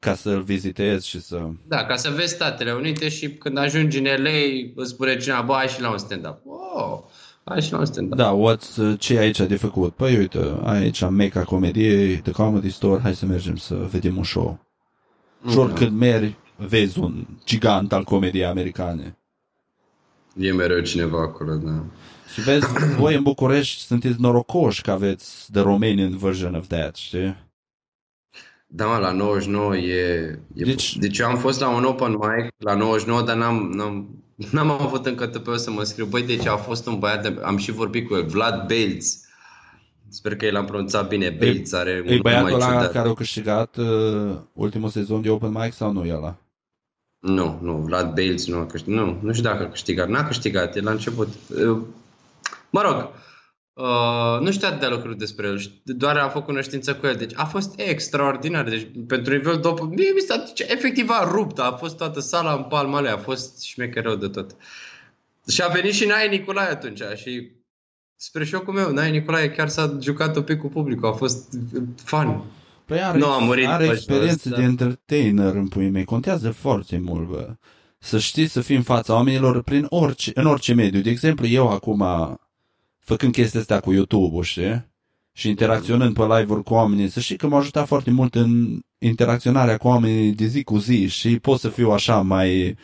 ca să-l vizitezi și să... Da, ca să vezi Statele Unite și când ajungi în LA îți spune cineva, bă, ai și la un stand-up. Oh, ai și la un stand-up. Da, what's, uh, ce e aici de făcut? Păi uite, ai aici Meca Comediei, The Comedy Store, hai să mergem să vedem un show. Și oricând mergi, vezi un gigant al comediei americane. E mereu cineva acolo, da. Și vezi, voi în București sunteți norocoși că aveți the Romanian version of that, știi? Da, mă, la 99 e... e Deci- deci, deci eu am fost la un open mic la 99, dar n-am, n-am, n-am avut încă tupeu să mă scriu. Băi, deci a fost un băiat, de, am și vorbit cu el, Vlad Belț. Sper că el l-am pronunțat bine. Belț are un E nume băiatul mai ăla ciudat. care a câștigat uh, ultimul sezon de Open Mic sau nu e ăla? Nu, nu, Vlad Belț nu a câștigat. Nu, nu știu dacă a câștigat. N-a câștigat, el la început. Uh, Mă rog, uh, nu știu atât de lucruri despre el, doar am făcut cunoștință cu el. Deci a fost extraordinar. Deci pentru nivel după, mie mi s-a deci, efectiv a rupt, a fost toată sala în palma lui, a fost șmecher rău de tot. Și a venit și Nae Nicolae atunci și spre șocul meu, Nae Nicolae chiar s-a jucat un pic cu publicul, a fost fun. Păi are, Nu, a murit are după experiență asta. de entertainer în puii mei. Contează foarte mult, bă. Să știi să fii în fața oamenilor prin orice, în orice mediu. De exemplu, eu acum, făcând chestia asta cu YouTube-ul, știi? Și interacționând pe live-uri cu oamenii, să știi că m-a ajutat foarte mult în interacționarea cu oamenii de zi cu zi și pot să fiu așa mai,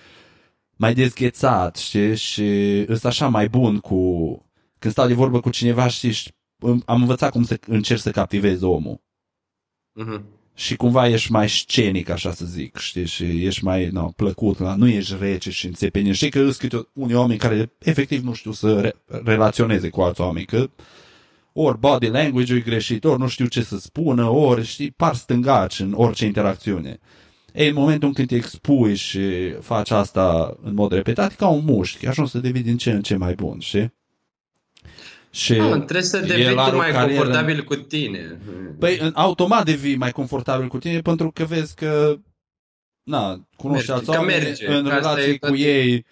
mai dezghețat, știi? Și îs așa mai bun cu... Când stau de vorbă cu cineva, știi, și am învățat cum să încerc să captivez omul Mhm. și cumva ești mai scenic, așa să zic, știi, și ești mai no, plăcut, la, nu ești rece și înțepenit. Știi că sunt câte unii oameni care efectiv nu știu să re- relaționeze cu alți oameni, că ori body language-ul e greșit, ori nu știu ce să spună, ori știi, par stângaci în orice interacțiune. Ei, în momentul în când te expui și faci asta în mod repetat, e ca un mușchi, ajungi să devii din ce în ce mai bun, știi? Și Ah, trebuie să el devii are tu o mai carieră- confortabil cu tine. Păi, în- automat devii mai confortabil cu tine pentru că vezi că, na, cunoști Merge, alți că oameni, merge, în că asta relații e cu tot- ei,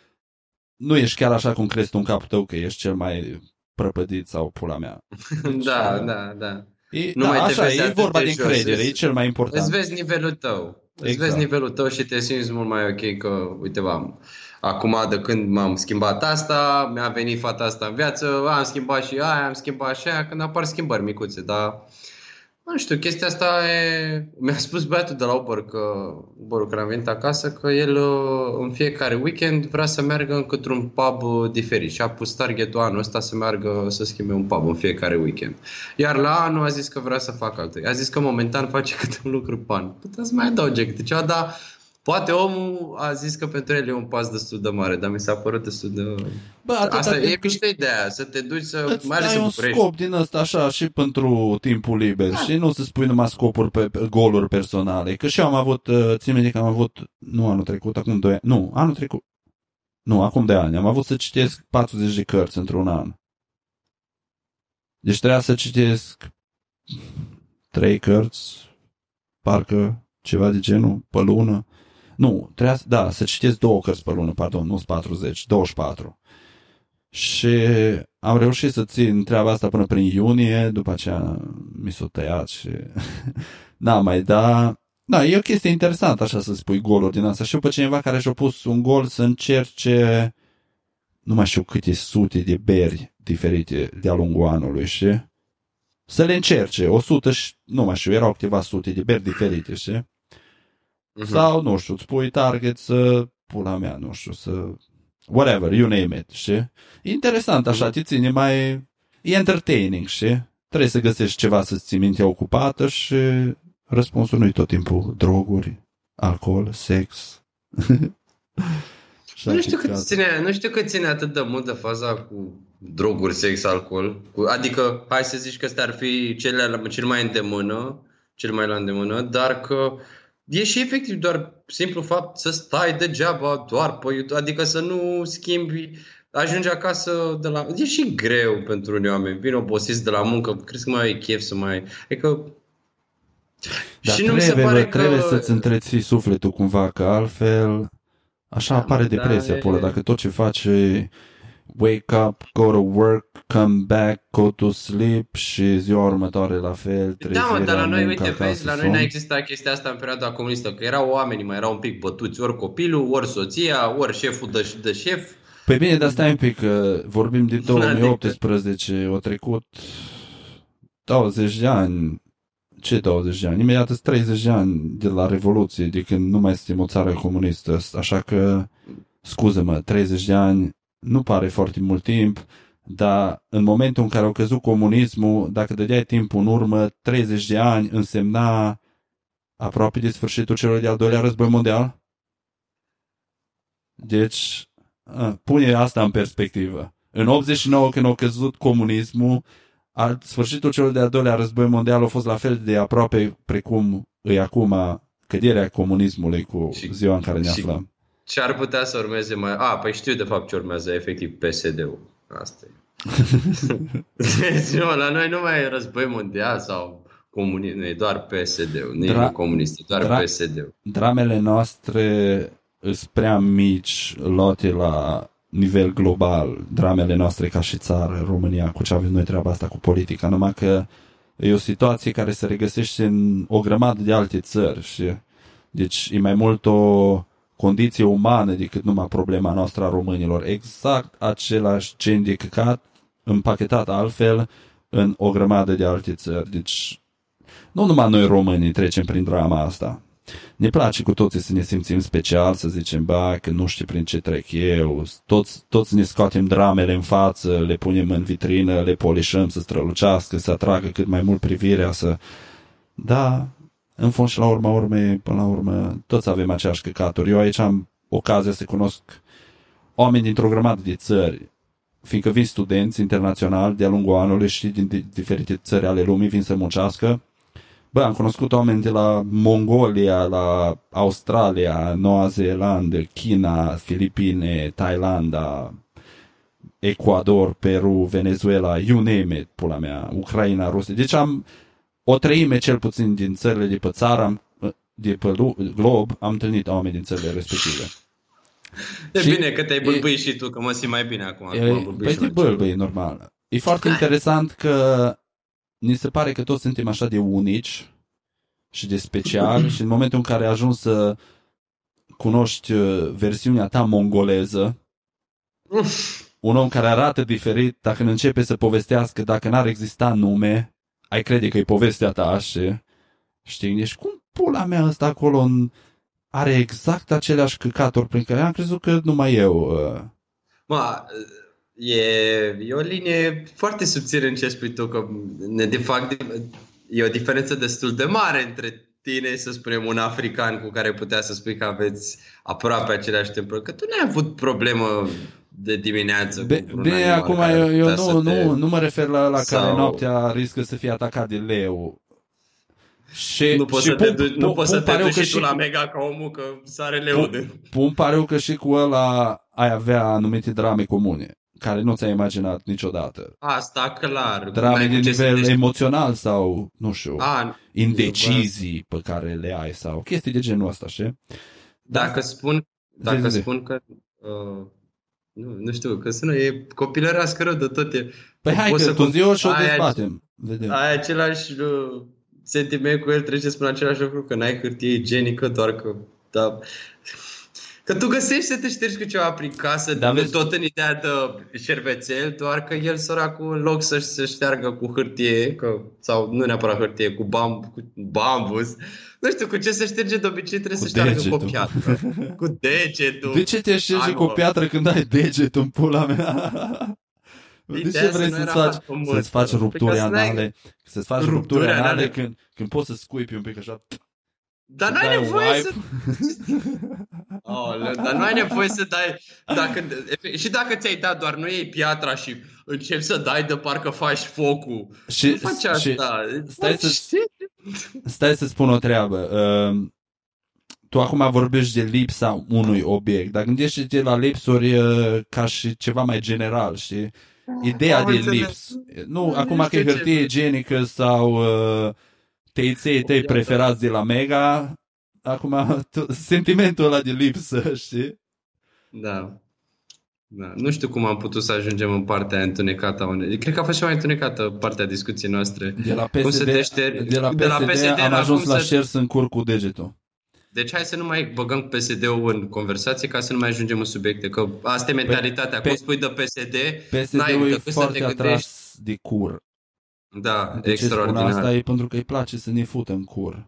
nu ești chiar așa cum crezi tu în capul tău că ești cel mai prăpădit sau pula mea. da, da, da. E, Nu da, mai te așa, vezi e atât vorba de de jos, încredere, îți- e cel mai important. Îți vezi nivelul tău. Îți Exact. vezi nivelul tău și te simți mult mai ok că, uite, am acum de când m-am schimbat asta, mi-a venit fata asta în viață, am schimbat și aia, am schimbat și aia, când apar schimbări micuțe, dar Nu știu, chestia asta e... Mi-a spus băiatul de la Uber că, Uber când am venit acasă, că el uh, în fiecare weekend vrea să meargă către-un pub uh, diferit și a pus targetul anul ăsta să meargă să schimbe un pub în fiecare weekend. Iar la anul a zis că vrea să facă altă. A zis că momentan face câte un lucru pe an. Puteți să mai adauge câte ceva, dar Poate omul a zis că pentru el e un pas destul de mare, dar mi s-a părut destul de... Bă, Asta e mișto ideea, să te duci să... Îți mai ales dai un București. scop din ăsta așa și pentru timpul liber da. și nu să spui numai scopuri pe, pe goluri personale. Că și eu am avut, uh, țin minte că am avut, nu anul trecut, acum doi ani, nu, anul trecut, nu, acum de ani, am avut să citesc 40 de cărți într-un an. Deci trebuia să citesc trei cărți, parcă ceva de genul, pe lună. Nu, trebuia, da, să citesc două cărți pe lună, pardon, nu 40, 24. Și am reușit să țin treaba asta până prin iunie, după aceea mi s-a tăiat și n-am mai da. Da, e o chestie interesantă așa să spui goluri din asta. Știu pe cineva care și-a pus un gol să încerce nu mai știu câte sute de beri diferite de-a lungul anului, și Să le încerce, 100 și, nu mai știu, erau câteva sute de beri diferite, și Uh-huh. Sau, nu știu, îți pui target să, pula mea, nu știu, să, whatever, you name it, știi? E interesant, așa, uh-huh. te ține mai, e entertaining, știi? Trebuie să găsești ceva să-ți ții mintea ocupată și răspunsul nu e tot timpul droguri, alcool, sex. nu știu, cât ține, nu știu cât ține atât de mult de faza cu droguri, sex, alcool. Adică, hai să zici că astea ar fi cele cel mai îndemână, cel mai la îndemână, dar că E și efectiv doar simplu fapt să stai degeaba doar pe YouTube, adică să nu schimbi, ajungi acasă de la... E și greu pentru unii oameni, vin obosiți de la muncă, crezi că mai ai chef să mai... Adică... Dar și nu trebuie, mi se pare că... trebuie să-ți întreții sufletul cumva, că altfel așa da, apare depresia, da, pula, dacă tot ce faci wake up, go to work, come back, go to sleep și ziua următoare la fel. Da, mă, dar la noi, uite, vezi, la noi n-a existat chestia asta în perioada comunistă, că erau oamenii mai erau un pic bătuți, ori copilul, ori soția, ori șeful de, de șef. Păi bine, dar stai un pic, că vorbim de 2018, o trecut 20 de ani, ce 20 de ani? Imediat 30 de ani de la Revoluție, de când nu mai suntem o țară comunistă, așa că, scuză-mă, 30 de ani nu pare foarte mult timp, dar în momentul în care au căzut comunismul, dacă dădeai timpul în urmă, 30 de ani însemna aproape de sfârșitul celor de-al doilea război mondial. Deci, a, pune asta în perspectivă. În 89, când au căzut comunismul, al sfârșitul celor de-al doilea război mondial a fost la fel de aproape precum îi acum căderea comunismului cu și, ziua în care ne aflăm. Ce ar putea să urmeze mai... A, păi știu de fapt ce urmează efectiv PSD-ul. Asta e. deci, nu, la noi nu mai e război mondial sau comunism, e doar PSD-ul, nu Dra- e comunist, e doar dra- PSD-ul. Dramele noastre sunt prea mici luate la nivel global, dramele noastre ca și țară, România, cu ce avem noi treaba asta cu politica, numai că e o situație care se regăsește în o grămadă de alte țări și deci e mai mult o condiție umană decât numai problema noastră a românilor. Exact același gen de căcat împachetat altfel în o grămadă de alte țări. Deci nu numai noi românii trecem prin drama asta. Ne place cu toții să ne simțim special, să zicem, ba, că nu știu prin ce trec eu, toți, toți ne scoatem dramele în față, le punem în vitrină, le polișăm să strălucească, să atragă cât mai mult privirea, să... Da, în fond și la urma urmei, până la urmă, toți avem aceeași căcaturi. Eu aici am ocazia să cunosc oameni dintr-o grămadă de țări, fiindcă vin studenți internaționali de-a lungul anului și din diferite țări ale lumii vin să muncească. Bă, am cunoscut oameni de la Mongolia, la Australia, Noua Zeelandă, China, Filipine, Thailanda, Ecuador, Peru, Venezuela, you name it, pula mea, Ucraina, Rusia. Deci am, o treime cel puțin din țările de pe țară, de pe glob, am întâlnit oameni din țările respective. E și bine că te-ai bâlbâit și tu, că mă simt mai bine acum. E, păi te bâlbâi, normal. E foarte interesant că ni se pare că toți suntem așa de unici și de special și în momentul în care ajungi să cunoști uh, versiunea ta mongoleză, un om care arată diferit, dacă începe să povestească, dacă n-ar exista nume, ai crede că e povestea ta și știi, deci cum pula mea ăsta acolo în, are exact aceleași căcaturi prin care am crezut că numai eu. Uh... Ma, e, e o linie foarte subțire în ce spui tu, că de fapt e o diferență destul de mare între tine, să spunem, un african cu care putea să spui că aveți aproape aceleași temperături, că tu n-ai avut problemă de dimineață. Be, bine, acum eu, eu nu, te... nu, nu mă refer la la Sau... care noaptea riscă să fie atacat de leu. Și, nu poți și să pun, te duci, nu poți să te duci și tu la mega ca omul că sare leu de... Pun pariu că și cu ăla ai avea anumite drame comune care nu ți-ai imaginat niciodată. Asta, clar. Drame de nivel să emoțional sau, nu știu, A, indecizii pe care le ai sau chestii de genul ăsta, știi? Dacă spun, dacă zi, spun că uh, nu, nu știu, că sună, e copilărească rău de tot. E, păi hai că tu zi și o dezbatem. Vedem. Ai același uh, sentiment cu el, trebuie să spun același lucru, că n-ai hârtie igienică, doar că da, Că tu găsești să te ștergi cu ceva prin casă, da, vezi... tot în ideea de șervețel, doar că el săracul în loc să se șteargă cu hârtie, că, sau nu neapărat hârtie, cu, bamb, cu bambus, nu știu, cu ce se șterge de obicei trebuie cu să șteargă degetul. cu o piatră. cu degetul. De ce te ștergi cu o piatră când ai degetul în pula mea? De ce vrei să-ți faci, să-ți faci rupturi anale? Să-ți faci rupturi anale când, când poți să scuipi un pic așa dar nu ai nevoie să... oh, dar nu ai nevoie să dai... Dacă, și dacă ți-ai dat, doar nu iei piatra și începi să dai de parcă faci focul. Și, nu faci asta. Și stai, să, stai să spun o treabă. Uh, tu acum vorbești de lipsa unui obiect, dar gândește-te la lipsuri uh, ca și ceva mai general, știi? Ideea de lips. Nu, acum că e hârtie igienică sau... Uh, teiței tăi preferați de la Mega, acum tu, sentimentul ăla de lipsă, știi? Da. Da. Nu știu cum am putut să ajungem în partea întunecată a unei... Cred că a fost și mai întunecată partea discuției noastre. De la PSD, cum să te șteri... de la PSD, de la PSD am ajuns la să... share în cur cu degetul. Deci hai să nu mai băgăm PSD-ul în conversație ca să nu mai ajungem în subiecte. Că asta e mentalitatea. Pe, Cum spui de PSD, PSD-ul e foarte atras de cur. Da, de extraordinar. asta e pentru că îi place să ne fută în cur.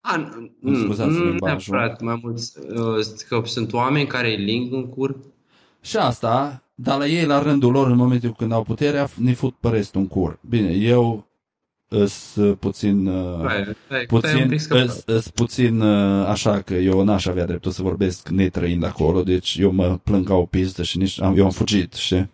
A, nu, scuzați nu neapărat, mai mulți, uh, că sunt oameni care îi ling în cur. Și asta, dar la ei, la rândul lor, în momentul când au puterea, ne fut pe restul în cur. Bine, eu îs puțin, uh, hai, hai, puțin, îs, îs puțin așa că eu n-aș avea dreptul să vorbesc netrăind acolo, deci eu mă plâng ca o pistă și nici, am, eu am fugit, știi?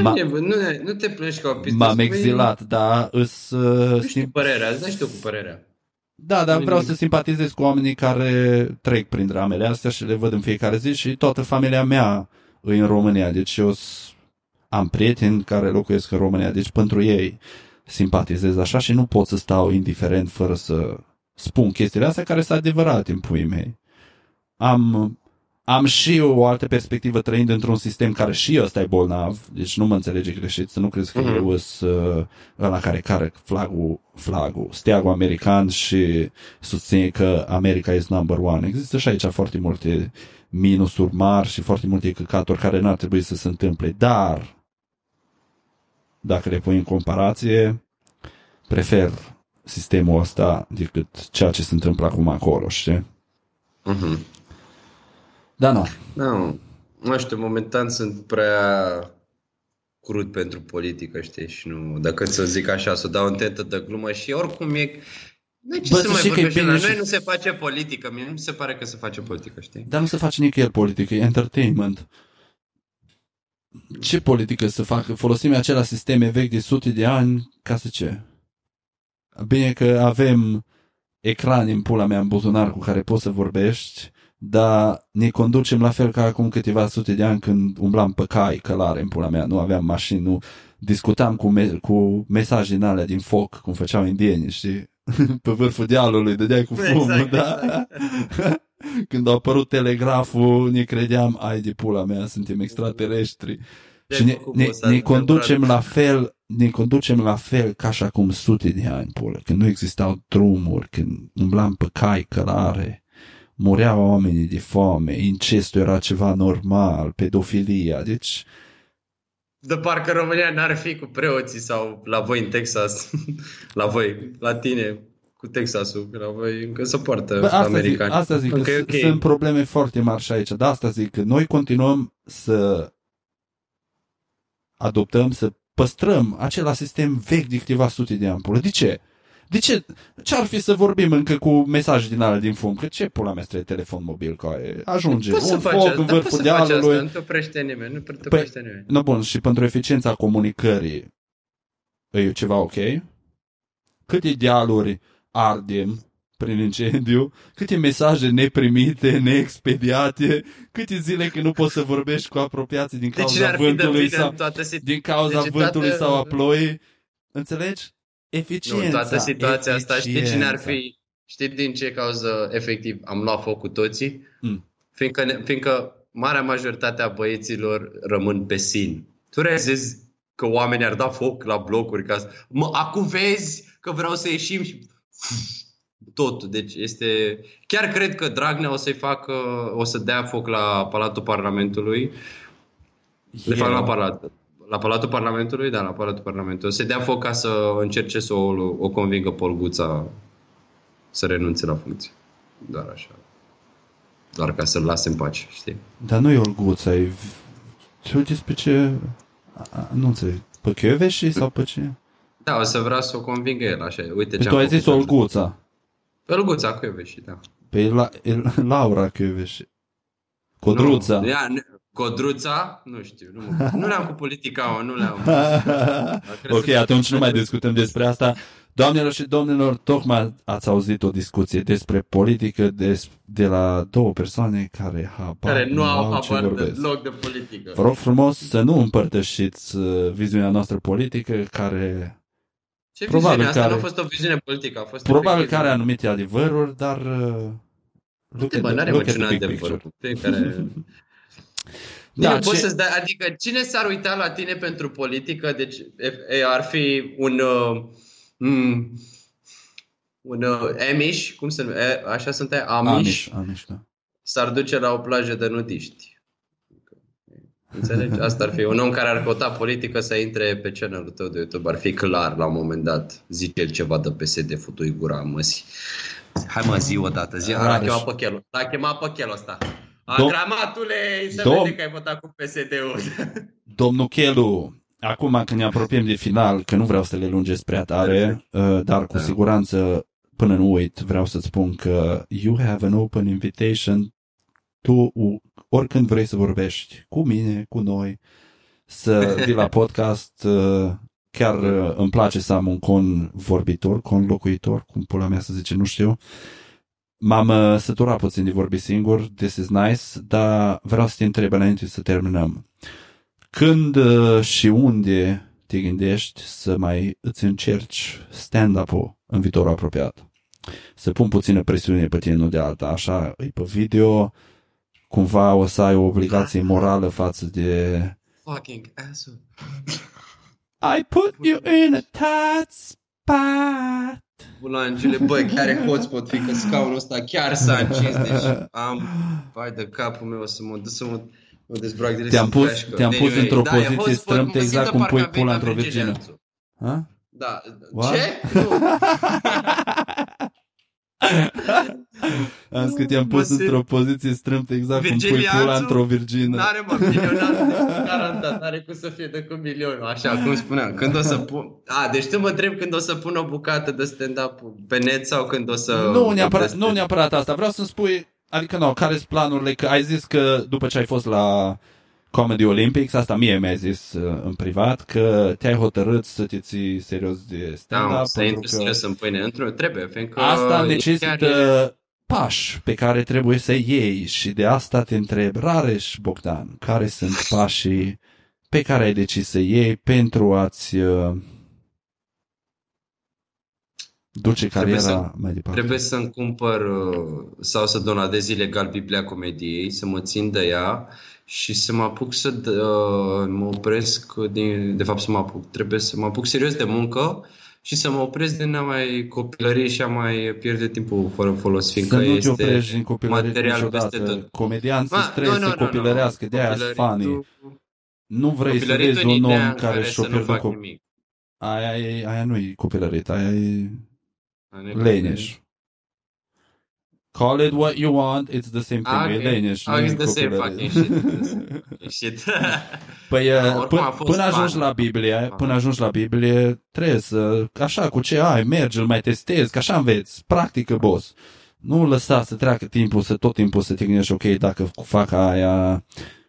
Nu, nu, nu, nu te plângi ca o pistă. M-am exilat, dar îs... Uh, nu știu părerea, îți dai și tu cu părerea. Da, dar vreau să simpatizez cu oamenii care trec prin dramele astea și le văd în fiecare zi și toată familia mea e în România. Deci eu am prieteni care locuiesc în România, deci pentru ei simpatizez așa și nu pot să stau indiferent fără să spun chestiile astea care sunt adevărate în puii mei. Am am și o altă perspectivă trăind într-un sistem care și ăsta e bolnav, deci nu mă înțelege greșit, să nu crezi că mm-hmm. eu sunt uh, ăla care care flagul, flagul, steagul american și susține că America is number one. Există și aici foarte multe minusuri mari și foarte multe căcaturi care n-ar trebui să se întâmple, dar dacă le pui în comparație, prefer sistemul ăsta decât ceea ce se întâmplă acum acolo, știi? Mm-hmm. Da, nu. Nu, nu știu, momentan sunt prea crud pentru politică, știi, și nu, dacă să zic așa, să dau în tentă de glumă și oricum e, nu ce Bă, să mai vorbești la noi nu se face politică, mie nu se pare că se face politică, știi? Dar nu se face nicăieri politică, e entertainment. Ce politică să facă? Folosim același sisteme vechi de sute de ani ca să ce? Bine că avem ecran în pula mea în buzunar cu care poți să vorbești dar ne conducem la fel ca acum câteva sute de ani când umblam pe cai călare în pula mea, nu aveam mașini, nu discutam cu, me- cu mesaje din alea din foc, cum făceau indienii, știi? pe vârful dealului, dădeai cu fumul, exact, da? Exact. când a apărut telegraful, ne credeam, ai de pula mea, suntem extraterestri. Și ne, ne, ne conducem la fel, ne conducem la fel ca și acum sute de ani, pula, când nu existau drumuri, când umblam pe cai călare mureau oamenii de foame, incestul era ceva normal, pedofilia, deci de parcă România n-ar fi cu preoții sau la voi în Texas, la voi, la tine, cu Texasul, că la voi încă se poartă Bă, asta americani. zic, asta zic Încă că e s- ok. sunt probleme foarte mari și aici. De asta zic că noi continuăm să adoptăm, să păstrăm același sistem vechi de câteva sute de ani. Pula. De ce? De ce? Ce-ar fi să vorbim încă cu mesaje din alea din fum? Că ce pula mea trebuie telefon mobil cu aia? Ajunge. Poți să un faci foc asta, în dar vârful poți să faci asta, dealului. nu te oprește nimeni, nu te Păi- oprește nimeni. No, bun, și pentru eficiența comunicării e ceva ok? Câte dealuri ardem prin incendiu, câte mesaje neprimite, neexpediate, câte zile că nu poți să vorbești cu apropiații din Deci cauza ar fi de vântului vină sau în toată situația. din cauza deci vântului toată- sau a ploii. Înțelegi? Nu, Eficiența. în toată situația asta, știi cine ar eficiența. fi? Știi din ce cauză, efectiv, am luat foc cu toții? Mm. Fiindcă, ne- fiindcă marea majoritate a băieților rămân pe sin. Tu realizezi că oamenii ar da foc la blocuri ca să... Mă, acum vezi că vreau să ieșim și... Totul. Deci este... Chiar cred că Dragnea o să-i facă... O să dea foc la Palatul Parlamentului. De fapt, la, palat, la Palatul Parlamentului, da, la Palatul Parlamentului. O să dea foc ca să încerce să o, o convingă Polguța să renunțe la funcție. Doar așa. Doar ca să-l lase în pace, știi? Dar nu e Olguța, e... Ce despre ce... A- a- Nu înțeleg. Pe Chioveși sau pe ce? Da, o să vrea să o convingă el, așa. Uite Păi ce tu ai zis făcut. Olguța. Pe Olguța, cu Ioveși, da. Pe la, el- Laura Chioveși. Codruța. Nu, ea, nu- Codruța? Nu știu. Nu, mă- nu le-am cu politica, mă, nu le-am. ok, atunci nu mai discutăm despre asta. Doamnelor și domnilor, tocmai ați auzit o discuție despre politică des, de la două persoane care, habar, Care nu au ce habar vorbesc. deloc de politică. Vă rog frumos să nu împărtășiți uh, viziunea noastră politică care Ce probabil viziune? Asta care- nu a fost o viziune politică, a fost probabil efectiv- că are anumite adevăruri, dar uh, look Uite, at bă, the- n-are look mă at the niciun big adevăr. picture. Fiecare... Da, Da, poți ce- să-ți dai, adică cine s-ar uita la tine pentru politică, deci e, e, ar fi un uh, m, un uh, Amish, cum se numește, așa sunt aia, Amish, Amish, Amish, da. s-ar duce la o plajă de nudiști. Înțelegi? Asta ar fi un om care ar căuta politică să intre pe channel-ul tău de YouTube. Ar fi clar la un moment dat. Zice el ceva de PSD, futui gura măsi. Hai mă, zi o dată, zi. L-a Rareș. chemat pe chelul. L-a chemat pe chelul ăsta. Dom- Agramatule, se Dom- vede că ai votat cu PSD-ul. Domnul Chelu, acum când ne apropiem de final, că nu vreau să le lungesc prea tare, uh, dar cu Da. siguranță până nu uit, vreau să-ți spun că you have an open invitation tu u- oricând vrei să vorbești cu mine, cu noi, să vii la podcast, uh, chiar uh, îmi place să am un con vorbitor, con locuitor, cum pula mea să zice, nu știu. M-am uh, săturat puțin de vorbi singur, this is nice, dar vreau să te întreb înainte să terminăm. Când uh, și unde te gândești să mai îți încerci stand-up-ul în viitorul apropiat? Să pun puțină presiune pe tine, nu de alta, așa, e pe video, cumva o să ai o obligație morală față de Fucking asshole. I put you in a tight spot. Bulangele, băi, chiar e hotspot, fiindcă scaunul ăsta chiar s-a încins, deci am, vai de capul meu, să mă duc să mă, mă dezbrac de Te-am pus- flash-că. te-am pus într-o da, e poziție hotspot, strâmtă, mă exact simt cum pui parcă am pula venit la într-o virgină. Virginia. Ha? Da. What? Ce? Nu. Am zis că te-am Mă pus simt- într-o poziție strâmtă exact cum pui Virgilianțul pula într-o virgină. N-are, mă, milionar, garantat, n-are cum să fie decât milionul, așa cum spuneam. Când o să pun... A, deci tu mă întreb când o să pun o bucată de stand-up pe net sau când o să... Nu neapărat, postez? nu neapărat asta. Vreau să-mi spui, adică nu, care sunt planurile? Că ai zis că după ce ai fost la Comedy Olympics, asta mie mi-ai zis uh, în privat, că te-ai hotărât să te ții serios de Da, stand-up. mă, să pentru intru că serios în pâine. Într-o, trebuie, fiindcă... asta chiar necesită e- pași pe care trebuie să iei și de asta te întreb, Rareș Bogdan, care sunt pașii pe care ai decis să iei pentru a-ți uh, duce Trebuie cariera să- mai departe? Trebuie să-mi cumpăr uh, sau să donadez ilegal Biblia Comediei, să mă țin de ea și să mă apuc să uh, mă opresc din, de fapt să mă apuc, trebuie să mă apuc serios de muncă și să mă opresc din a mai copilărie și a mai pierde timpul fără folos, Să fiindcă nu te este oprești din copilărie material niciodată. peste tot. Comedianții Ma, trebuie să copilărească, de aia sunt funny. Copilăritul- nu vrei să Copilăritul vezi în un ideea om în care care și-o să nu pierdut fac cop- nimic. Aia, e, aia nu e copilărit, aia e Adică- leneș. Call it what you want, it's the same thing. Ah, E ok. leneș, Oh, nu e it's the same copilărit. fucking shit. Shit. Păi, Da, uh, oricum până, a fost până ajungi fan. la Biblie, Aha. până ajungi la Biblie, trebuie să, așa, cu ce ai, mergi, îl mai testezi, că așa înveți, practică, boss. Nu lăsa să treacă timpul, să tot timpul să te gândești, ok, dacă fac aia,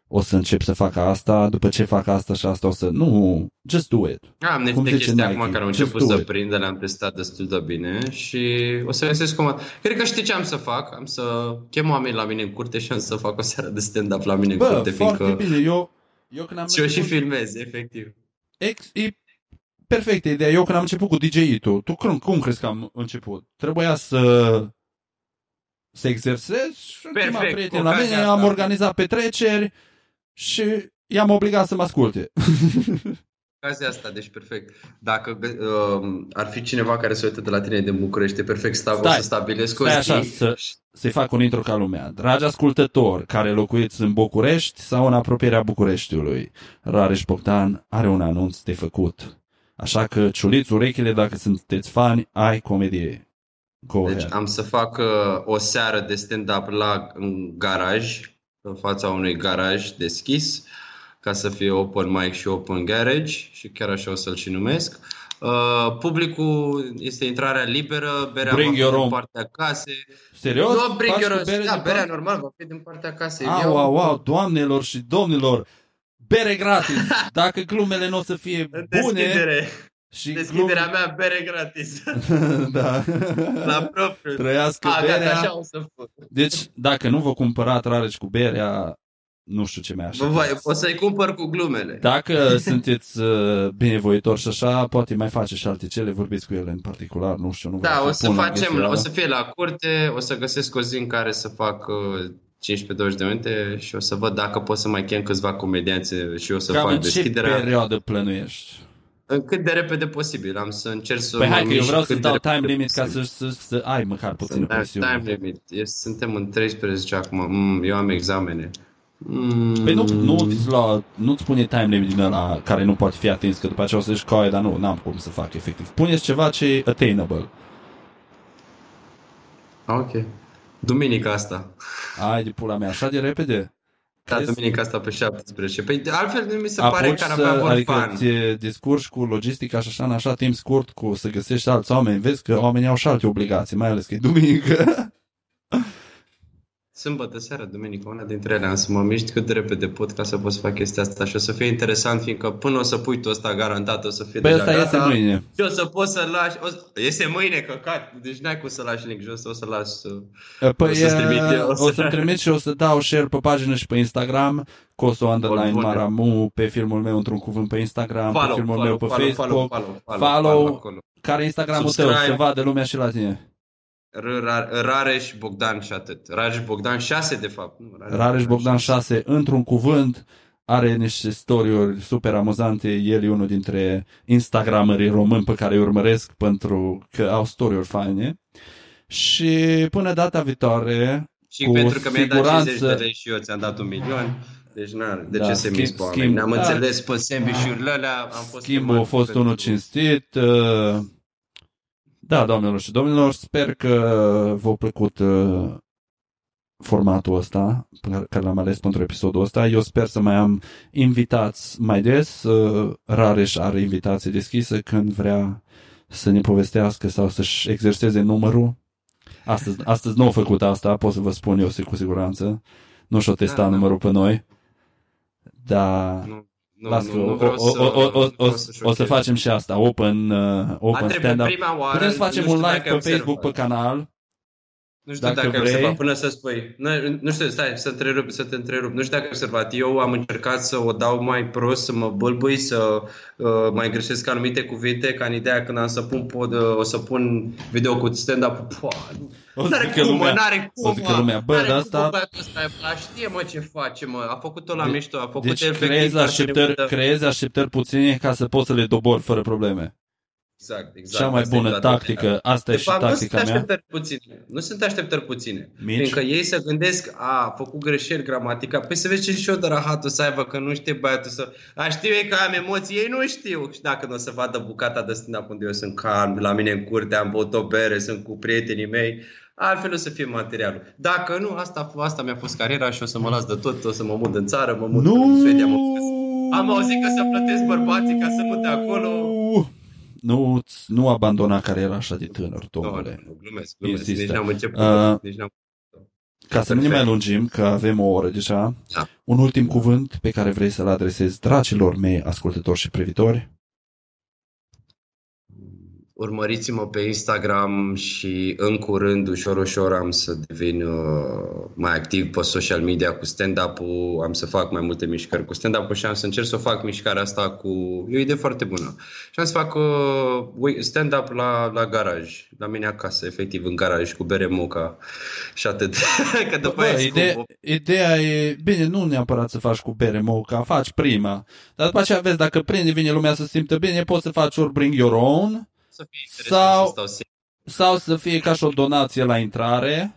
o să încep să fac asta, după ce fac asta și asta o să... Nu, just do it. Am Cum niște zice chestii Nike, acum care au just început do să it. prindă, le-am testat destul de bine și o să găsesc cum... Cred că știi ce am să fac? Am să chem oameni la mine în curte și am să fac o seară de stand-up la mine în Bă, curte, foarte fiindcă... bine, eu, eu când am Și eu și început- filmez, efectiv. Ex, e perfectă idee. Eu când am început cu DJ-ul, tu cum, cum crezi că am început? Trebuia să să exersez și Perfect, chema prieteni cu la mine, ocazia am asta. organizat petreceri și i-am obligat să mă asculte. Ocazia asta, deci perfect. Dacă uh, ar fi cineva care se uită de la tine din București, e perfect stav, o Stai. să stabilesc o Stai zi. așa, să- Să-i fac un intro ca lumea. Dragi ascultători care locuiți în București sau în apropierea Bucureștiului, Rareș Bogdan are un anunț de făcut. Așa că ciuliți urechile dacă sunteți fani ai comedie. Go Deci ahead. am să fac uh, o seară de stand-up la în garaj, în fața unui garaj deschis, ca să fie open mic și open garage și chiar așa o să-l și numesc. Uh, publicul este intrarea liberă, berea Bring va fi your din own. partea casei. Serios? Nu, bring Faci your cu own. bere Da, din berea partea? normal va fi din partea casei. Au, Eu- au, au, doamnelor și domnilor, bere gratis. Dacă glumele nu o să fie În bune Deschidere. Și Deschiderea mea, bere gratis. glume... da. la propriu. Trăiască A, berea. gata, așa o să fac. Deci, dacă nu vă cumpărați rareci cu berea, nu știu ce mai așa. Vă voi- O să-i cumpăr cu glumele. Dacă sunteți uh, binevoitori și așa, poate mai face și alte cele, vorbiți cu ele în particular, nu știu, nu Da, vreau o să pun la facem, greșeală. o să fie la curte, o să găsesc o zi în care să fac uh, 15-20 de minute și o să văd dacă pot să mai chem câțiva comedianți și o să Cam fac în ce deschiderea perioadă plănuiești? În cât de repede posibil. Am să încerc să Păi mă hai că eu mișc vreau cât să de dau repede time limit ca posibil. să, să, să ai măcar puțină Să dai presiune. Time limit. Eu, suntem în 13 acum. Mm, eu am examene. Mm, Păi nu, nu-ți, lua, nu-ți pune time limit din ăla care nu poate fi atins, că după aceea o să zici că dar nu, n-am cum să fac efectiv. Puneți ceva ce e attainable. Ah, Ok. Duminica asta. Ai de pula mea, așa de repede? Da, Crezi? duminica asta pe 17. Păi de altfel nu mi se pare Apuci că ar avea să, vor adică fan. te descurci cu logistica și așa în așa timp scurt cu să găsești alți oameni. Vezi că oamenii au și alte obligații, mai ales că e duminică. Sâmbătă seara, duminică, una dintre ele, am să mă mișc cât de repede pot ca să pot să fac chestia asta și o să fie interesant, fiindcă până o să pui tu ăsta garantat, o să fie Păi deja ăsta gata. este mâine. Și o să poți să lași, o să, este mâine căcat, deci n-ai cum să lași link jos, o să lași uh, Păi O să-ți trimit uh, eu, o o să- să-mi trimit și o să dau share pe pagină și pe Instagram, Coso Underline Bun, bun. Maramu, pe filmul meu într-un cuvânt pe Instagram, pe follow, filmul follow, meu pe follow, Facebook. follow, follow, follow, follow acolo. Care e Instagramul tău? Subscribe. Să vadă lumea și la tine. R- Ra- Rareș Bogdan și atât. Rareș Bogdan 6 de fapt. Nu, Rareș Bogdan 6, într-un cuvânt, are niște story super amuzante. El e unul dintre instagramerii români pe care îi urmăresc pentru că au story-uri faine. Și până data viitoare, Și cu pentru că mi-ai dat siguranță- 50 de lei și eu ți-am dat un milion, deci n de Da, ce să schimb- mi pe oameni? schimb- Ne-am da. înțeles pe sandwich-urile alea, am fost Schimbul chemat a fost pentru- unul cinstit. uh, Da, doamnelor și domnilor, sper că v-a plăcut uh, formatul ăsta pe care- care l-am ales pentru episodul ăsta. Eu sper să mai am invitați mai des. uh, Rareș are invitație deschisă când vrea să ne povestească sau să-și exerseze numărul. Astăzi, astăzi nu a făcut asta, pot să vă spun eu cu siguranță. Nu și-o testat Da, da. numărul pe noi. Dar... Nu, nu, Las nu, că nu o, vreau o, să- o, o, o, nu vreau o, să o să șochez. facem și asta, open, uh, open A trebuit stand-up. prima oară, Putem să facem nu un știu live dacă ai pe Facebook, pe observat. canal. Nu știu Dacă dacă, ai vrei. observat, până să spui. Nu, nu știu, stai, să te întrerup, să te întrerup. Nu știu dacă ai observat. Eu am încercat să o dau mai prost, să mă bâlbâi, să uh, mai greșesc anumite cuvinte, ca în ideea când am să pun pod, uh, o să pun video cu stand-up. Pua, O să N-are zică cum, lumea, mă, n-are cum, o să zică mă. lumea, bă, N-are dar cum, asta- bă, băiatul ăsta e- a, știe, mă, ce face, mă. A făcut-o la De- mișto, a făcut Deci efectiv creezi ca să ne așteptări, vadă. creezi așteptări puține ca să poți să le dobori fără probleme. Exact, exact. Cea mai Asta e bună toată tactică, treaba. asta e De și fapt, nu sunt tactica mea. așteptări puține. Nu sunt așteptări puține. Mici? Fiindcă ei se gândesc, a, a făcut greșeli gramatical. Păi să vezi ce și eu de rahatul să aibă, că nu știe băiatul să... A, știu ei că am emoții, ei nu știu. Și dacă nu o să vadă bucata de stand unde eu sunt calm, la mine în curte, am băut o bere, sunt cu prietenii mei, altfel o să fie materialul. Dacă nu, asta, asta mi-a fost cariera și o să mă las de tot, o să mă mut în țară, mă mut în Suedia, mă mut în am auzit că să plătesc bărbații ca să mute acolo. Nu, nu abandona cariera așa de tânăr, Nu, domnule. nu, glumesc, glumesc. Insistă. Nici n-am început. Uh, nici n-am... Ca să nu ne mai lungim, că avem o oră deja, Da. un ultim cuvânt pe care vrei să-l adresezi dragilor mei, ascultători și privitori? Urmăriți-mă pe Instagram și în curând, ușor, ușor, am să devin uh, mai activ pe social media cu stand-up-ul, am să fac mai multe mișcări cu stand-up-ul și am să încerc să fac mișcarea asta cu... E o idee foarte bună. Și am să fac uh, stand-up la, la garaj, la mine acasă, efectiv, în garaj, cu bere moca și atât. Că după Bă, aia e ide- scump. ideea e, bine, nu neapărat să faci cu bere moca, faci prima. Dar după aceea vezi, dacă prinde, vine lumea să simtă bine, poți să faci ori bring your own, Să fie interesant Sau- să stau singur. sau să fie ca și o donație la intrare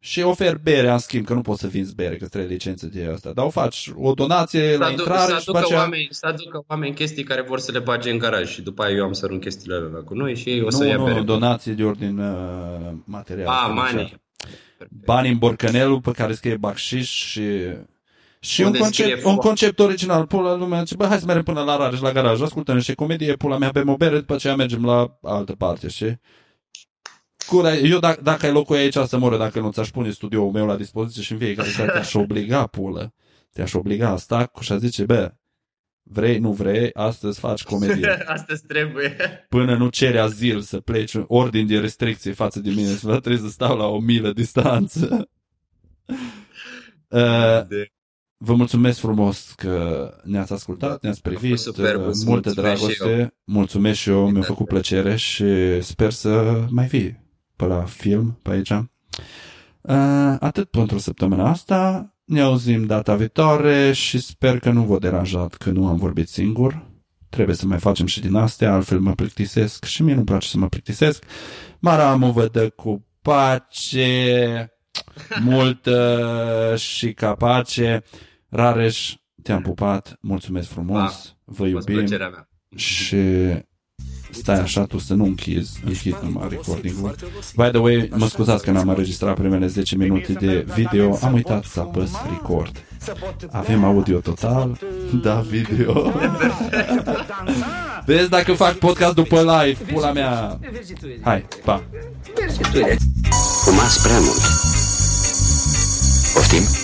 și oferi bere în schimb, că nu poți să vinzi bere, că trebuie licență de asta. Dar o faci o donație Să, la aduc, intrare să, și după aducă aceea... oameni, să aducă oameni chestii care vor să le bage în garaj și după aia eu am să arunc chestiile alea cu noi și ei o să nu, ia nu, bere. donație de ordin uh, material. Ah, financiar. mani. Bani în borcanelul pe care scrie bacșiș și... Și un Unde scrie concept, un fo- concept original, pula lumea zice, bă, hai să mergem până la Rareș, la garaj, ascultăm niște comedie, pula mea, bem o bere, după aceea mergem la altă parte, știi? Cura, eu dacă, dacă ai locul aici să mor, dacă nu ți-aș pune studioul meu la dispoziție și în fiecare seară te-aș obliga, pulă. Te-aș obliga a sta cu și a zice, bă, vrei, nu vrei, astăzi faci comedie. Astăzi trebuie. Până nu ceri azil să pleci în ordin de restricție față de mine, să trebuie să stau la o milă distanță. Uh, De... Vă mulțumesc frumos că ne-ați ascultat, ne-ați privit, fost superb, uh, îți multă mulțumesc și dragoste, mulțumesc și eu, mi-a făcut plăcere și sper să mai vii pe la film, pe aici. Uh, Atât pentru săptămâna asta, ne auzim data viitoare și sper că nu vă deranjat că nu am vorbit singur. Trebuie să mai facem și din astea, altfel mă plictisesc și mie nu-mi place să mă plictisesc. Maramu vă dă cu pace, multă și capace. Rareș, te-am pupat, mulțumesc frumos, vă A fost iubim plăcerea mea. și stai așa tu să nu închizi, închid numai recording-ul. By the way, mă scuzați că n-am înregistrat primele 10 minute de video, am uitat să apăs record. Avem audio total, da video. Vezi dacă fac podcast după live, pula mea. Hai, pa. Fumați prea mult. Poftim?